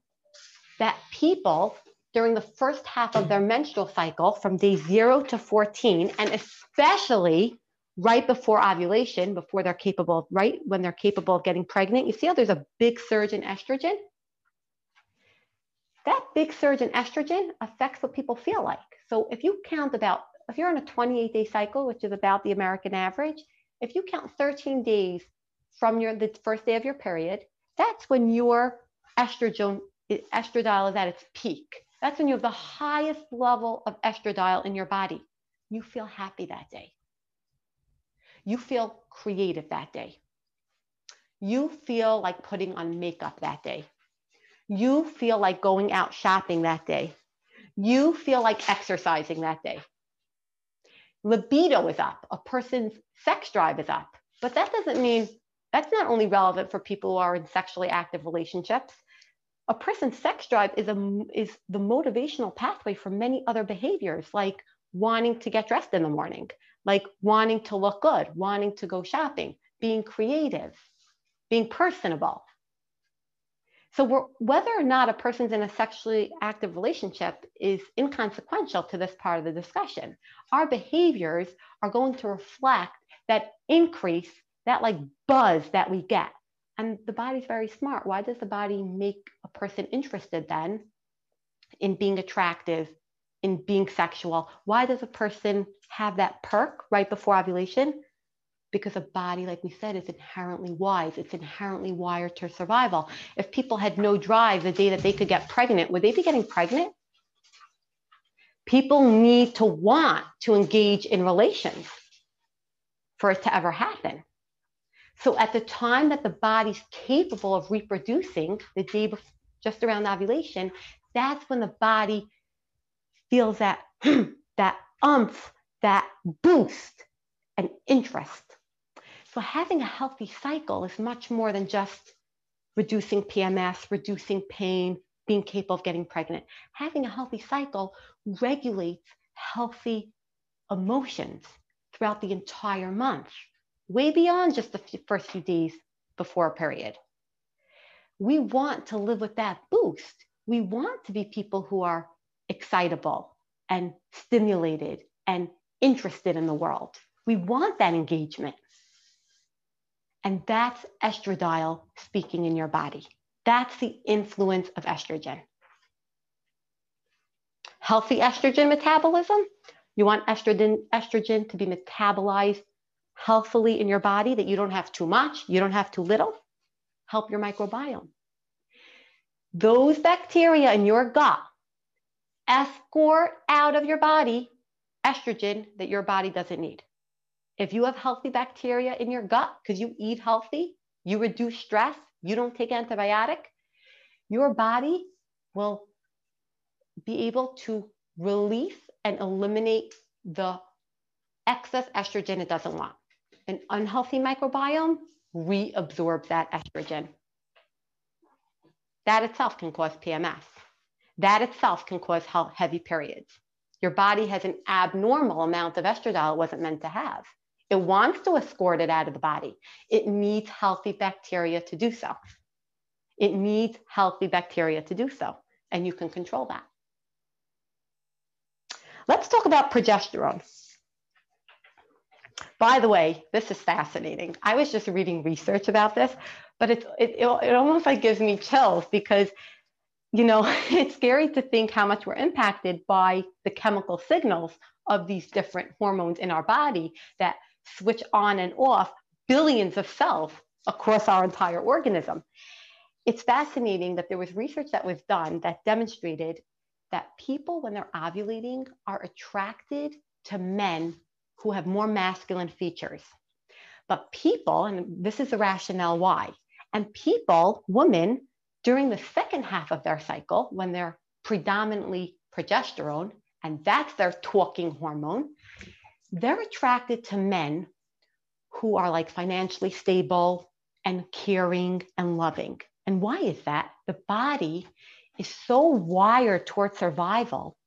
that people during the first half of their menstrual cycle from day zero to 14, and especially right before ovulation, before they're capable, right when they're capable of getting pregnant, you see how there's a big surge in estrogen? That big surge in estrogen affects what people feel like. So if you count about, if you're on a 28 day cycle, which is about the American average, if you count 13 days from your the first day of your period, that's when your estrogen estradiol is at its peak. That's when you have the highest level of estradiol in your body. You feel happy that day. You feel creative that day. You feel like putting on makeup that day. You feel like going out shopping that day. You feel like exercising that day libido is up, a person's sex drive is up. But that doesn't mean that's not only relevant for people who are in sexually active relationships. A person's sex drive is, a, is the motivational pathway for many other behaviors, like wanting to get dressed in the morning, like wanting to look good, wanting to go shopping, being creative, being personable. So whether or not a person's in a sexually active relationship is inconsequential to this part of the discussion. Our behaviors are going to reflect that increase that like buzz that we get. And the body's very smart. Why does the body make a person interested then in being attractive, in being sexual? Why does a person have that perk right before ovulation? Because a body, like we said, is inherently wise. It's inherently wired to survival. If people had no drive the day that they could get pregnant, would they be getting pregnant? People need to want to engage in relations for it to ever happen. So at the time that the body's capable of reproducing, the day before, just around ovulation, that's when the body feels that that umph, that boost, and interest. So having a healthy cycle is much more than just reducing PMS, reducing pain, being capable of getting pregnant. Having a healthy cycle regulates healthy emotions throughout the entire month, way beyond just the first few days before a period. We want to live with that boost. We want to be people who are excitable and stimulated and interested in the world. We want that engagement. And that's estradiol speaking in your body. That's the influence of estrogen. Healthy estrogen metabolism. You want estrogen, estrogen to be metabolized healthily in your body, that you don't have too much, you don't have too little. Help your microbiome. Those bacteria in your gut escort out of your body estrogen that your body doesn't need. If you have healthy bacteria in your gut because you eat healthy, you reduce stress, you don't take antibiotic, your body will be able to release and eliminate the excess estrogen it doesn't want. An unhealthy microbiome reabsorbs that estrogen. That itself can cause PMS. That itself can cause heavy periods. Your body has an abnormal amount of estradiol it wasn't meant to have. It wants to escort it out of the body. It needs healthy bacteria to do so. It needs healthy bacteria to do so, and you can control that. Let's talk about progesterone. By the way, this is fascinating. I was just reading research about this, but it's, it, it, it almost like gives me chills because, you know, it's scary to think how much we're impacted by the chemical signals of these different hormones in our body that switch on and off billions of cells across our entire organism it's fascinating that there was research that was done that demonstrated that people, when they're ovulating, are attracted to men who have more masculine features. But people, and this is the rationale why, and people, women, during the second half of their cycle, when they're predominantly progesterone, and that's their talking hormone, they're attracted to men who are like financially stable and caring and loving. And why is that? The body is so wired towards survival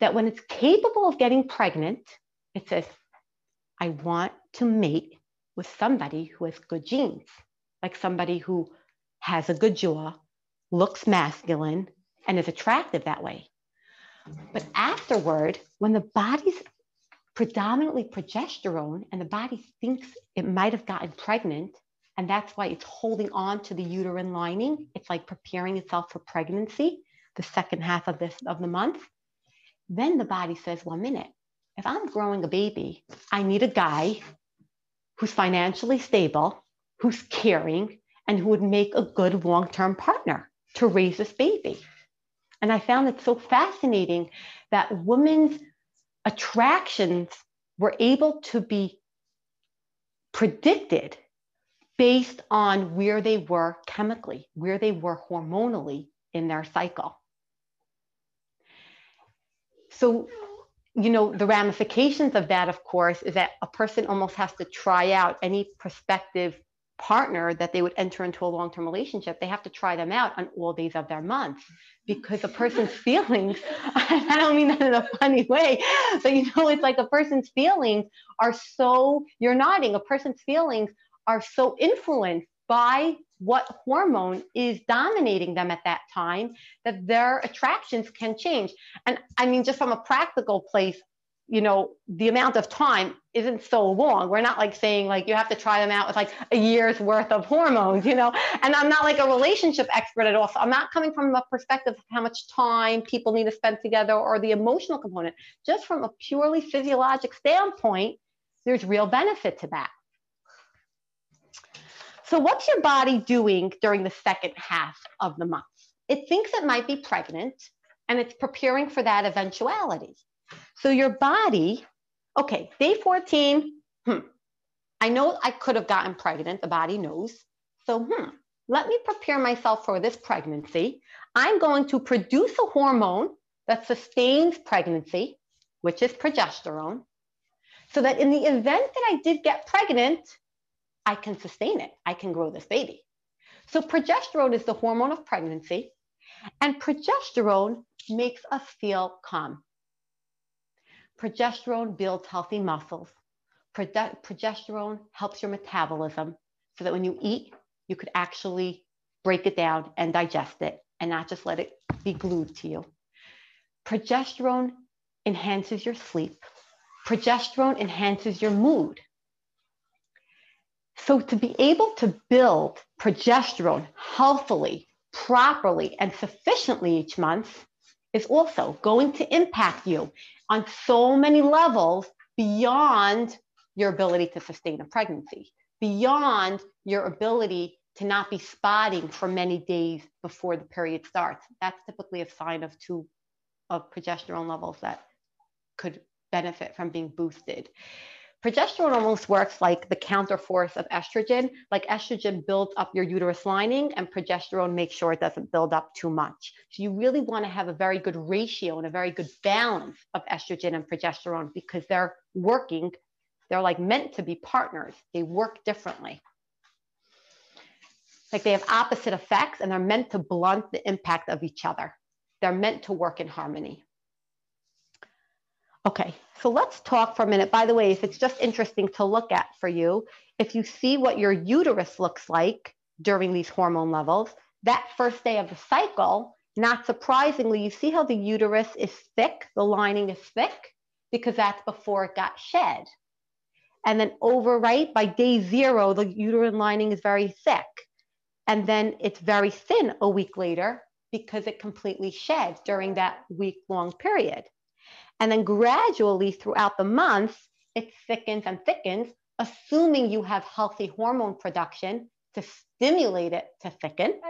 that when it's capable of getting pregnant, it says, I want to mate with somebody who has good genes, like somebody who has a good jaw, looks masculine, and is attractive that way. But afterward, when the body's predominantly progesterone and the body thinks it might have gotten pregnant, and that's why it's holding on to the uterine lining. It's like preparing itself for pregnancy, the second half of this of the month. Then the body says, one minute, if I'm growing a baby, I need a guy who's financially stable, who's caring, and who would make a good long-term partner to raise this baby. And I found it so fascinating that women's attractions were able to be predicted based on where they were chemically, where they were hormonally in their cycle. So, you know, the ramifications of that, of course, is that a person almost has to try out any prospective partner that they would enter into a long-term relationship they have to try them out on all days of their month because a person's feelings i don't mean that in a funny way but you know it's like a person's feelings are so you're nodding a person's feelings are so influenced by what hormone is dominating them at that time that their attractions can change. And I mean, just from a practical place, you know, the amount of time isn't so long. We're not like saying like you have to try them out with like a year's worth of hormones, you know. And I'm not like a relationship expert at all. So I'm not coming from a perspective of how much time people need to spend together or the emotional component. Just from a purely physiologic standpoint, there's real benefit to that. So what's your body doing during the second half of the month? It thinks it might be pregnant and it's preparing for that eventuality. So your body, okay, day 14, hmm, I know I could have gotten pregnant, the body knows. So, hmm, let me prepare myself for this pregnancy. I'm going to produce a hormone that sustains pregnancy, which is progesterone, so that in the event that I did get pregnant, I can sustain it. I can grow this baby. So, progesterone is the hormone of pregnancy, and progesterone makes us feel calm. Progesterone builds healthy muscles. Progesterone helps your metabolism so that when you eat, you could actually break it down and digest it and not just let it be glued to you. Progesterone enhances your sleep. Progesterone enhances your mood. So, to be able to build progesterone healthily, properly, and sufficiently each month is also going to impact you on so many levels beyond your ability to sustain a pregnancy, beyond your ability to not be spotting for many days before the period starts. That's typically a sign of two of progesterone levels that could benefit from being boosted progesterone almost works like the counterforce of estrogen. Like estrogen builds up your uterus lining, and progesterone makes sure it doesn't build up too much. So, you really want to have a very good ratio and a very good balance of estrogen and progesterone because they're working, they're like meant to be partners, they work differently. Like they have opposite effects and they're meant to blunt the impact of each other. They're meant to work in harmony. Okay, so let's talk for a minute. By the way, if it's just interesting to look at for you, if you see what your uterus looks like during these hormone levels, that first day of the cycle, not surprisingly, you see how the uterus is thick, the lining is thick, because that's before it got shed. And then over right by day zero, the uterine lining is very thick. And then it's very thin a week later because it completely shed during that week long period. And then gradually throughout the month, it thickens and thickens, assuming you have healthy hormone production to stimulate it to thicken.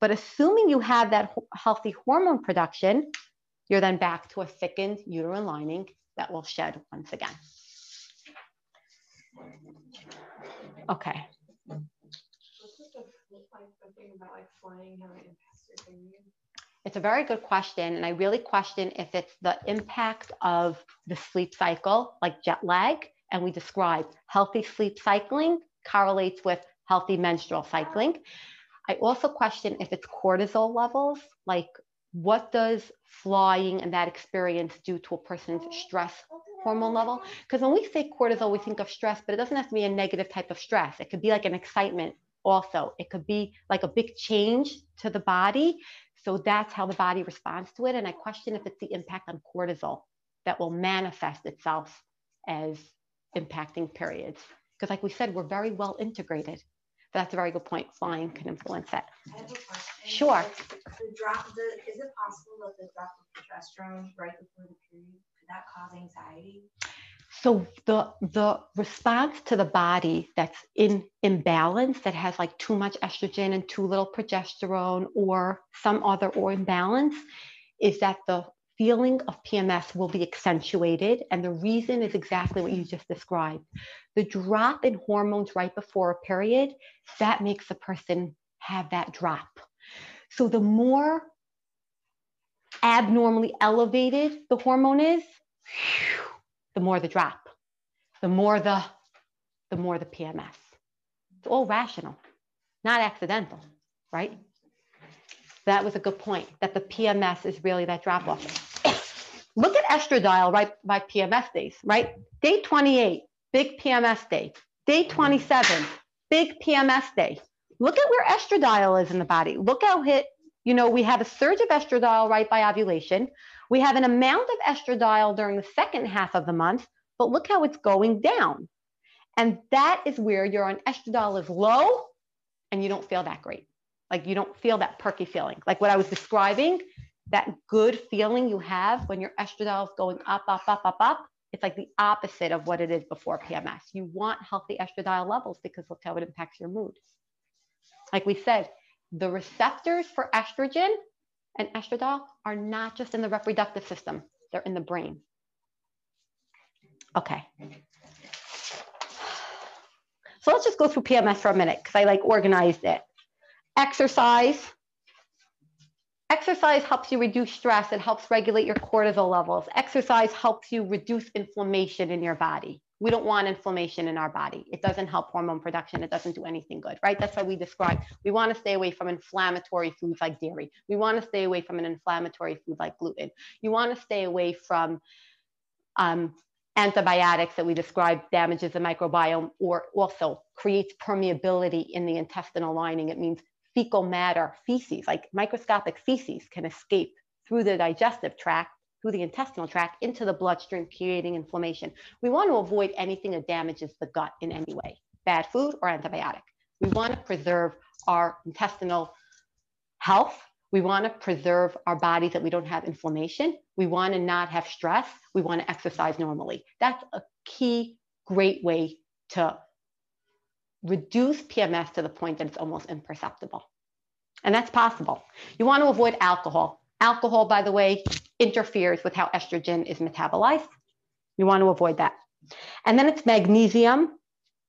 But assuming you have that healthy hormone production, you're then back to a thickened uterine lining that will shed once again. Okay. It's a very good question. And I really question if it's the impact of the sleep cycle, like jet lag. And we described healthy sleep cycling correlates with healthy menstrual cycling. I also question if it's cortisol levels, like what does flying and that experience do to a person's stress hormone level? Because when we say cortisol, we think of stress, but it doesn't have to be a negative type of stress. It could be like an excitement also. It could be like a big change to the body so that's how the body responds to it. And I question if it's the impact on cortisol that will manifest itself as impacting periods. Because, like we said, we're very well integrated. That's a very good point. Flying can influence that. Sure. The drop, the, is it possible that the drop of progesterone right before the period could that cause anxiety? So the the response to the body that's in imbalance, that has like too much estrogen and too little progesterone, or some other or imbalance, is that the feeling of PMS will be accentuated. And the reason is exactly what you just described. The drop in hormones right before a period, that makes the person have that drop. So the more abnormally elevated the hormone is, whew, the more the drop, the more the, the more the PMS. It's all rational, not accidental, right? That was a good point, that the PMS is really that drop off. Look at estradiol right by PMS days, right? Day 28, big PMS day. Day 27, big PMS day. Look at where estradiol is in the body. Look how hit, you know, we have a surge of estradiol right by ovulation. We have an amount of estradiol during the second half of the month, but look how it's going down. And that is where your estradiol is low and you don't feel that great. Like you don't feel that perky feeling. Like what I was describing, that good feeling you have when your estradiol is going up, up, up, up, up. It's like the opposite of what it is before PMS. You want healthy estradiol levels because look how it impacts your mood. Like we said, the receptors for estrogen and estradiol are not just in the reproductive system, they're in the brain. Okay. So let's just go through PMS for a minute because I like organized it. Exercise. Exercise helps you reduce stress. It helps regulate your cortisol levels. Exercise helps you reduce inflammation in your body. We don't want inflammation in our body. It doesn't help hormone production. It doesn't do anything good, right? That's why we describe we want to stay away from inflammatory foods like dairy. We want to stay away from an inflammatory food like gluten. You want to stay away from um, antibiotics that we describe damages the microbiome or also creates permeability in the intestinal lining. It means fecal matter, feces, like microscopic feces can escape through the digestive tract through the intestinal tract into the bloodstream, creating inflammation. We want to avoid anything that damages the gut in any way, bad food or antibiotic. We want to preserve our intestinal health. We want to preserve our bodies that we don't have inflammation. We want to not have stress. We want to exercise normally. That's a key, great way to reduce PMS to the point that it's almost imperceptible. And that's possible. You want to avoid alcohol. Alcohol, by the way, interferes with how estrogen is metabolized. You want to avoid that. And then it's magnesium,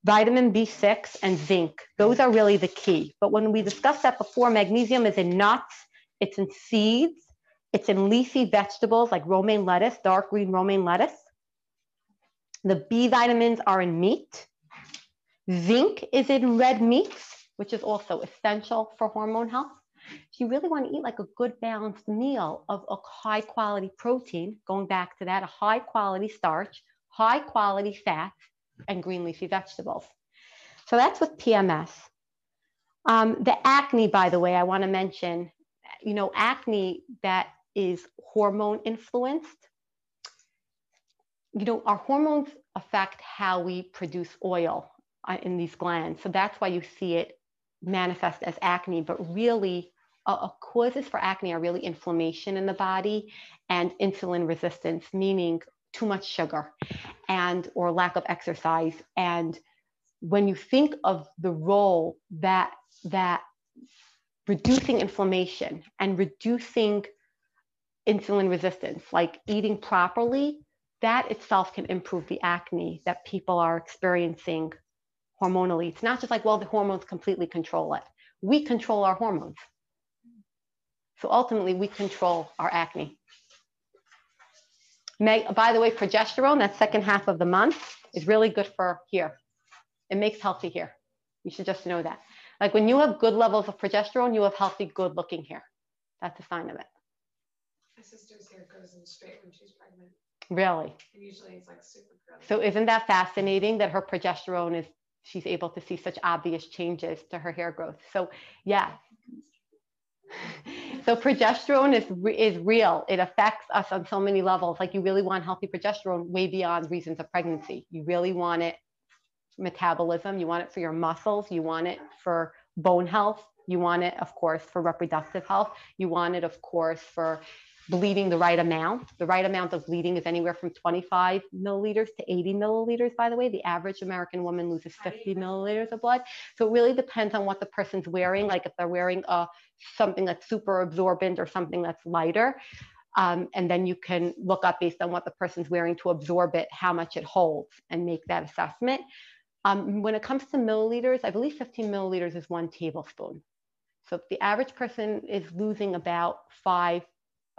vitamin B6, and zinc. Those are really the key. But when we discussed that before, magnesium is in nuts, it's in seeds, it's in leafy vegetables like romaine lettuce, dark green romaine lettuce. The B vitamins are in meat. Zinc is in red meats, which is also essential for hormone health. If you really want to eat like a good balanced meal of a high quality protein, going back to that, a high quality starch, high quality fats, and green leafy vegetables. So that's with PMS. Um, the acne, by the way, I want to mention, you know, acne that is hormone influenced. You know, our hormones affect how we produce oil uh, in these glands. So that's why you see it manifest as acne, but really uh, causes for acne are really inflammation in the body and insulin resistance, meaning too much sugar and or lack of exercise. And when you think of the role that that reducing inflammation and reducing insulin resistance, like eating properly, that itself can improve the acne that people are experiencing hormonally. It's not just like, well, the hormones completely control it. We control our hormones. So ultimately, we control our acne. May, by the way, progesterone, that second half of the month, is really good for hair. It makes healthy hair. You should just know that. Like when you have good levels of progesterone, you have healthy, good looking hair. That's a sign of it. My sister's hair goes in straight when she's pregnant. Really? And usually it's like super curly. So isn't that fascinating that her progesterone is she's able to see such obvious changes to her hair growth. So yeah, so progesterone is, is real. It affects us on so many levels. Like you really want healthy progesterone way beyond reasons of pregnancy. You really want it metabolism. You want it for your muscles. You want it for bone health. You want it, of course, for reproductive health. You want it, of course, for bleeding the right amount. The right amount of bleeding is anywhere from 25 milliliters to 80 milliliters, by the way. The average American woman loses 50 milliliters of blood. So it really depends on what the person's wearing. Like if they're wearing a, something that's super absorbent or something that's lighter. Um, and then you can look up based on what the person's wearing to absorb it, how much it holds, and make that assessment. Um, when it comes to milliliters, I believe 15 milliliters is one tablespoon. So if the average person is losing about five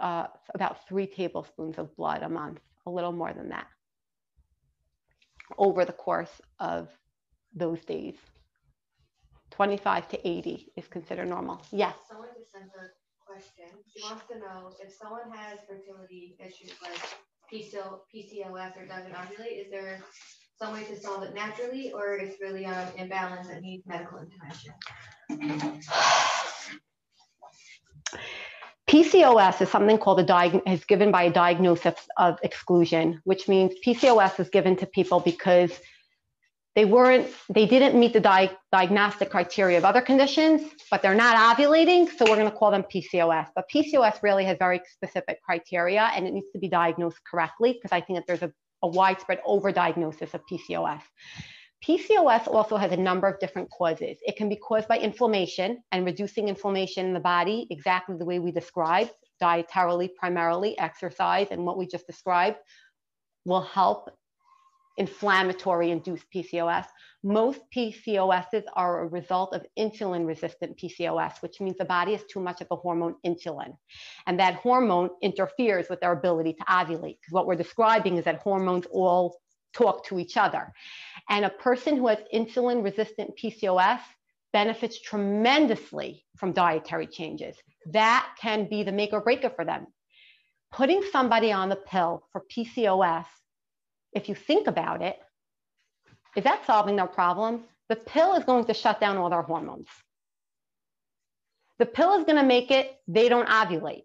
uh, about three tablespoons of blood a month, a little more than that, over the course of those days. 25 to 80 is considered normal. Yes. Someone just sent a question. She wants to know if someone has fertility issues like PCOS or doesn't ovulate, is there some way to solve it naturally or is really an imbalance that needs medical intervention? PCOS is something called a diag- is given by a diagnosis of exclusion, which means PCOS is given to people because they weren't they didn't meet the di- diagnostic criteria of other conditions but they're not ovulating so we're going to call them pcos but pcos really has very specific criteria and it needs to be diagnosed correctly because i think that there's a, a widespread overdiagnosis of pcos pcos also has a number of different causes it can be caused by inflammation and reducing inflammation in the body exactly the way we described dietarily primarily exercise and what we just described will help inflammatory induced PCOS. Most PCOSs are a result of insulin resistant PCOS, which means the body has too much of the hormone insulin. And that hormone interferes with their ability to ovulate. Because what we're describing is that hormones all talk to each other. And a person who has insulin resistant PCOS benefits tremendously from dietary changes. That can be the make or break for them. Putting somebody on the pill for PCOS if you think about it, is that solving their problem? The pill is going to shut down all their hormones. The pill is going to make it they don't ovulate.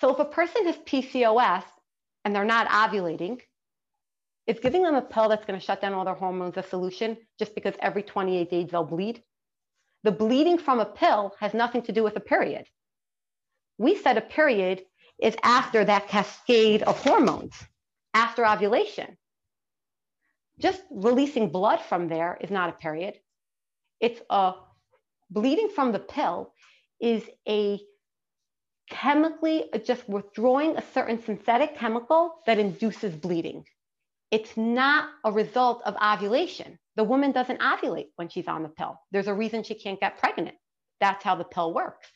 So if a person has PCOS and they're not ovulating, is giving them a pill that's going to shut down all their hormones a solution just because every 28 days they'll bleed? The bleeding from a pill has nothing to do with a period. We said a period is after that cascade of hormones, after ovulation just releasing blood from there is not a period. It's a bleeding from the pill is a chemically just withdrawing a certain synthetic chemical that induces bleeding. It's not a result of ovulation. The woman doesn't ovulate when she's on the pill. There's a reason she can't get pregnant. That's how the pill works.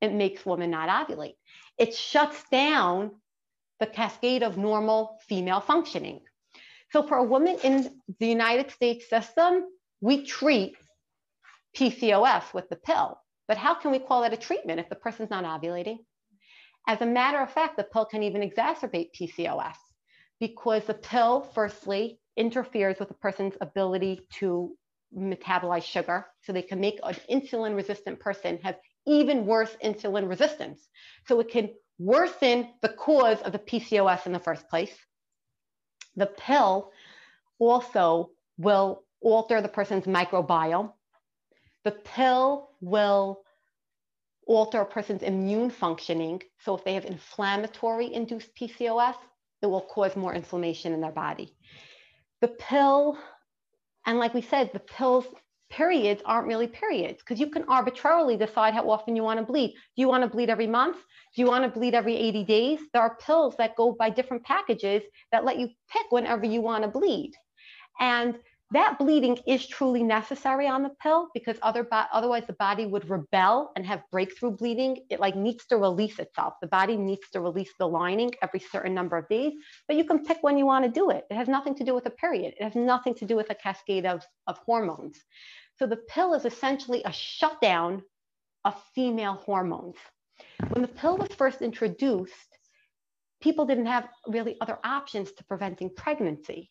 It makes women not ovulate. It shuts down the cascade of normal female functioning. So for a woman in the United States system, we treat PCOS with the pill. But how can we call that a treatment if the person's not ovulating? As a matter of fact, the pill can even exacerbate PCOS because the pill, firstly, interferes with a person's ability to metabolize sugar. So they can make an insulin resistant person have even worse insulin resistance. So it can worsen the cause of the PCOS in the first place. The pill also will alter the person's microbiome. The pill will alter a person's immune functioning. So if they have inflammatory induced PCOS, it will cause more inflammation in their body. The pill, and like we said, the pills periods aren't really periods because you can arbitrarily decide how often you want to bleed. Do you want to bleed every month? Do you want to bleed every 80 days? There are pills that go by different packages that let you pick whenever you want to bleed. And that bleeding is truly necessary on the pill because other otherwise the body would rebel and have breakthrough bleeding. It like needs to release itself. The body needs to release the lining every certain number of days, but you can pick when you want to do it. It has nothing to do with a period. It has nothing to do with a cascade of, of hormones. So the pill is essentially a shutdown of female hormones. When the pill was first introduced, people didn't have really other options to preventing pregnancy.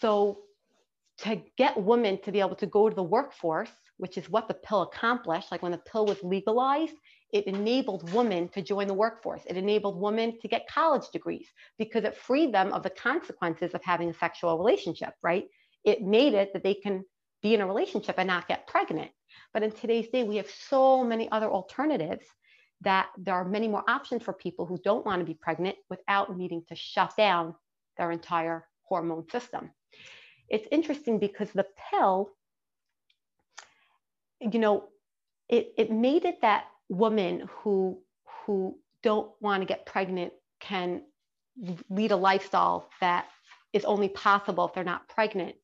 So to get women to be able to go to the workforce, which is what the pill accomplished, like when the pill was legalized, it enabled women to join the workforce. It enabled women to get college degrees because it freed them of the consequences of having a sexual relationship, right? It made it that they can be in a relationship and not get pregnant. But in today's day, we have so many other alternatives that there are many more options for people who don't want to be pregnant without needing to shut down their entire hormone system. It's interesting because the pill, you know, it, it made it that women who who don't want to get pregnant can lead a lifestyle that is only possible if they're not pregnant.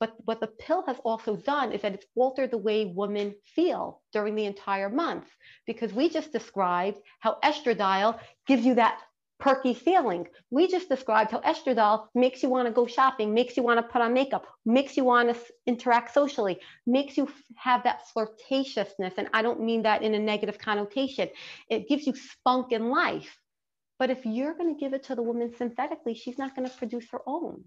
But what the pill has also done is that it's altered the way women feel during the entire month because we just described how estradiol gives you that perky feeling. We just described how estradiol makes you want to go shopping, makes you want to put on makeup, makes you want to interact socially, makes you have that flirtatiousness. And I don't mean that in a negative connotation. It gives you spunk in life. But if you're going to give it to the woman synthetically, she's not going to produce her own.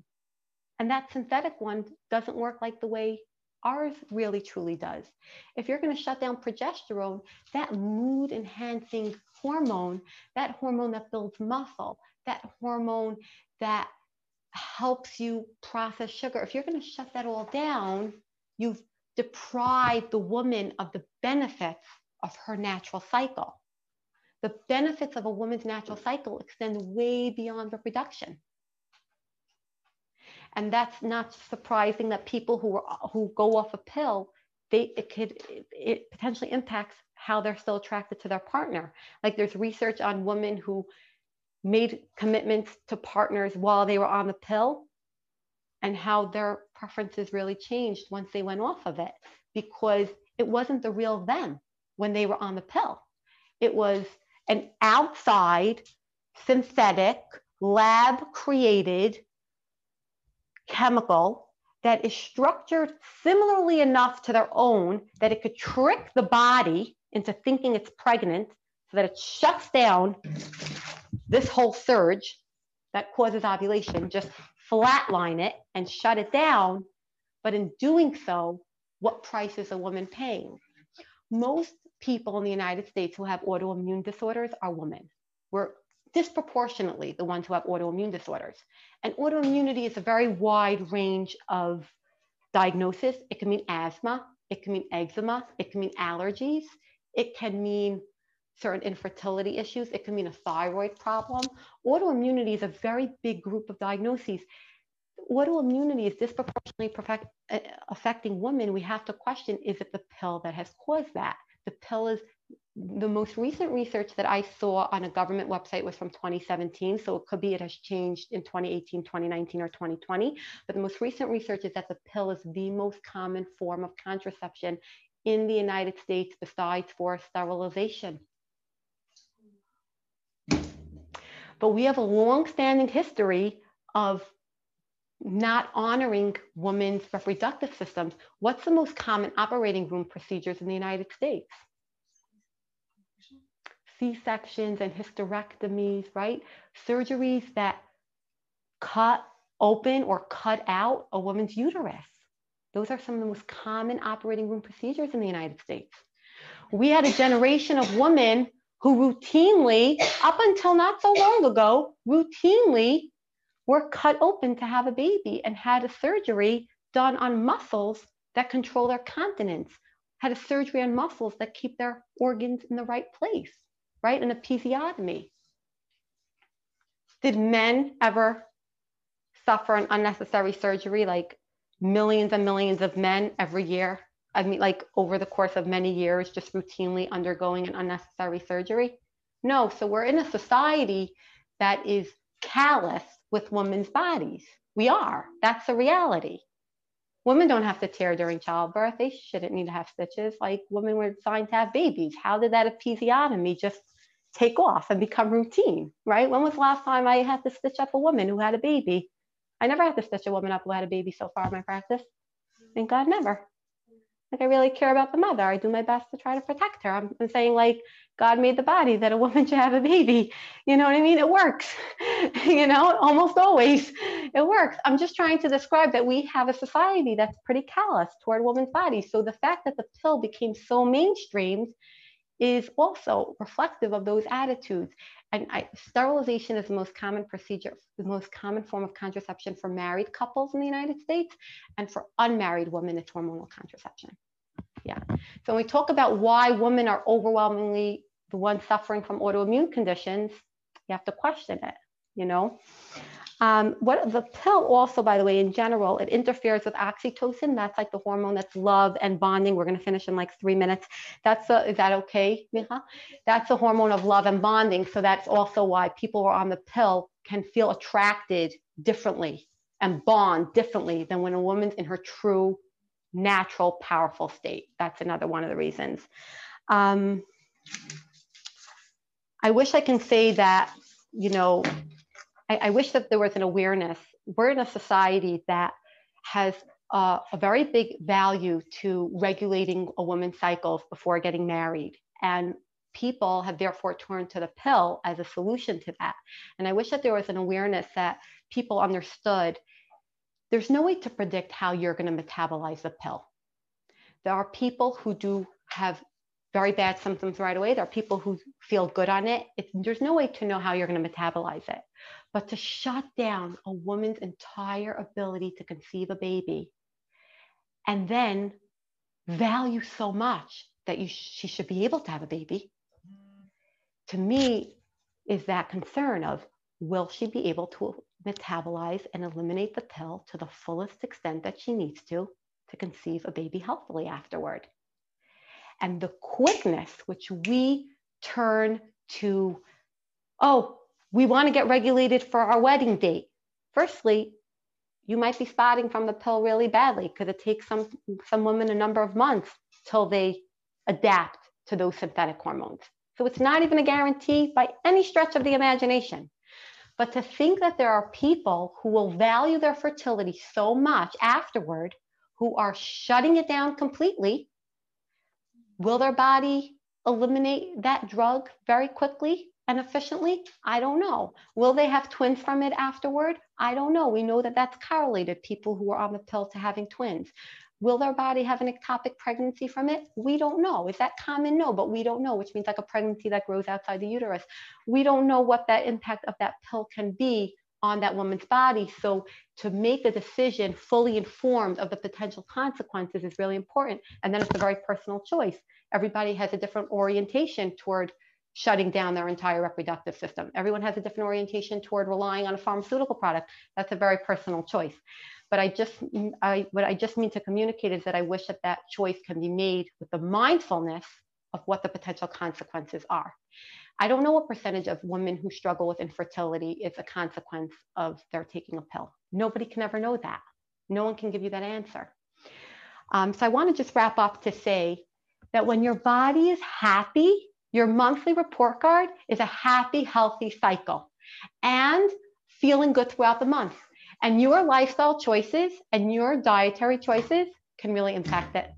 And that synthetic one doesn't work like the way Ours really truly does. If you're going to shut down progesterone, that mood enhancing hormone, that hormone that builds muscle, that hormone that helps you process sugar, if you're going to shut that all down, you've deprived the woman of the benefits of her natural cycle. The benefits of a woman's natural cycle extend way beyond reproduction. And that's not surprising that people who are, who go off a pill, they it could it, it potentially impacts how they're still attracted to their partner. Like there's research on women who made commitments to partners while they were on the pill and how their preferences really changed once they went off of it because it wasn't the real them when they were on the pill. It was an outside, synthetic, lab created chemical that is structured similarly enough to their own that it could trick the body into thinking it's pregnant so that it shuts down this whole surge that causes ovulation, just flatline it and shut it down. But in doing so, what price is a woman paying? Most people in the United States who have autoimmune disorders are women. We're disproportionately the ones who have autoimmune disorders. And autoimmunity is a very wide range of diagnosis. It can mean asthma, it can mean eczema, it can mean allergies, it can mean certain infertility issues, it can mean a thyroid problem. Autoimmunity is a very big group of diagnoses. Autoimmunity is disproportionately perfect, uh, affecting women. We have to question is it the pill that has caused that? The pill is the most recent research that I saw on a government website was from 2017. So it could be it has changed in 2018, 2019, or 2020. But the most recent research is that the pill is the most common form of contraception in the United States besides for sterilization. But we have a long-standing history of not honoring women's reproductive systems. What's the most common operating room procedures in the United States? C-sections and hysterectomies, right? Surgeries that cut open or cut out a woman's uterus. Those are some of the most common operating room procedures in the United States. We had a generation of women who routinely, up until not so long ago, routinely were cut open to have a baby and had a surgery done on muscles that control their continence, had a surgery on muscles that keep their organs in the right place right? An episiotomy. Did men ever suffer an unnecessary surgery like millions and millions of men every year? I mean, like over the course of many years, just routinely undergoing an unnecessary surgery? No. So we're in a society that is callous with women's bodies. We are. That's the reality. Women don't have to tear during childbirth. They shouldn't need to have stitches. Like women were designed to have babies. How did that episiotomy just take off and become routine, right? When was the last time I had to stitch up a woman who had a baby? I never had to stitch a woman up who had a baby so far in my practice. Thank God, never. Like I really care about the mother. I do my best to try to protect her. I'm, I'm saying like God made the body that a woman should have a baby. You know what I mean? It works. you know, almost always it works. I'm just trying to describe that we have a society that's pretty callous toward women's bodies. So the fact that the pill became so mainstreamed is also reflective of those attitudes. And I, sterilization is the most common procedure, the most common form of contraception for married couples in the United States. And for unmarried women, it's hormonal contraception. Yeah. So when we talk about why women are overwhelmingly the ones suffering from autoimmune conditions, you have to question it, you know? Um, what the pill also, by the way, in general, it interferes with oxytocin. That's like the hormone that's love and bonding. We're going to finish in like three minutes. That's a, is that okay, Micha? That's a hormone of love and bonding. So that's also why people who are on the pill can feel attracted differently and bond differently than when a woman's in her true, natural, powerful state. That's another one of the reasons. Um, I wish I can say that, you know, I, I wish that there was an awareness. We're in a society that has uh, a very big value to regulating a woman's cycles before getting married. And people have therefore turned to the pill as a solution to that. And I wish that there was an awareness that people understood there's no way to predict how you're going to metabolize the pill. there are people who do have very bad symptoms right away. There are people who feel good on it. It's, there's no way to know how you're going to metabolize it. But to shut down a woman's entire ability to conceive a baby and then value so much that you, she should be able to have a baby, to me, is that concern of will she be able to metabolize and eliminate the pill to the fullest extent that she needs to to conceive a baby healthily afterward? And the quickness which we turn to, oh, we want to get regulated for our wedding date. Firstly, you might be spotting from the pill really badly because it takes some, some women a number of months till they adapt to those synthetic hormones. So it's not even a guarantee by any stretch of the imagination. But to think that there are people who will value their fertility so much afterward who are shutting it down completely, will their body eliminate that drug very quickly and efficiently? I don't know. Will they have twins from it afterward? I don't know. We know that that's correlated, people who are on the pill to having twins. Will their body have an ectopic pregnancy from it? We don't know. Is that common? No, but we don't know, which means like a pregnancy that grows outside the uterus. We don't know what that impact of that pill can be on that woman's body. So to make a decision fully informed of the potential consequences is really important. And then it's a very personal choice. Everybody has a different orientation toward shutting down their entire reproductive system. Everyone has a different orientation toward relying on a pharmaceutical product. That's a very personal choice. But I just, I, what I just mean to communicate is that I wish that that choice can be made with the mindfulness of what the potential consequences are. I don't know what percentage of women who struggle with infertility is a consequence of their taking a pill. Nobody can ever know that. No one can give you that answer. Um, so I want to just wrap up to say that when your body is happy, your monthly report card is a happy, healthy cycle and feeling good throughout the month. And your lifestyle choices and your dietary choices can really impact it.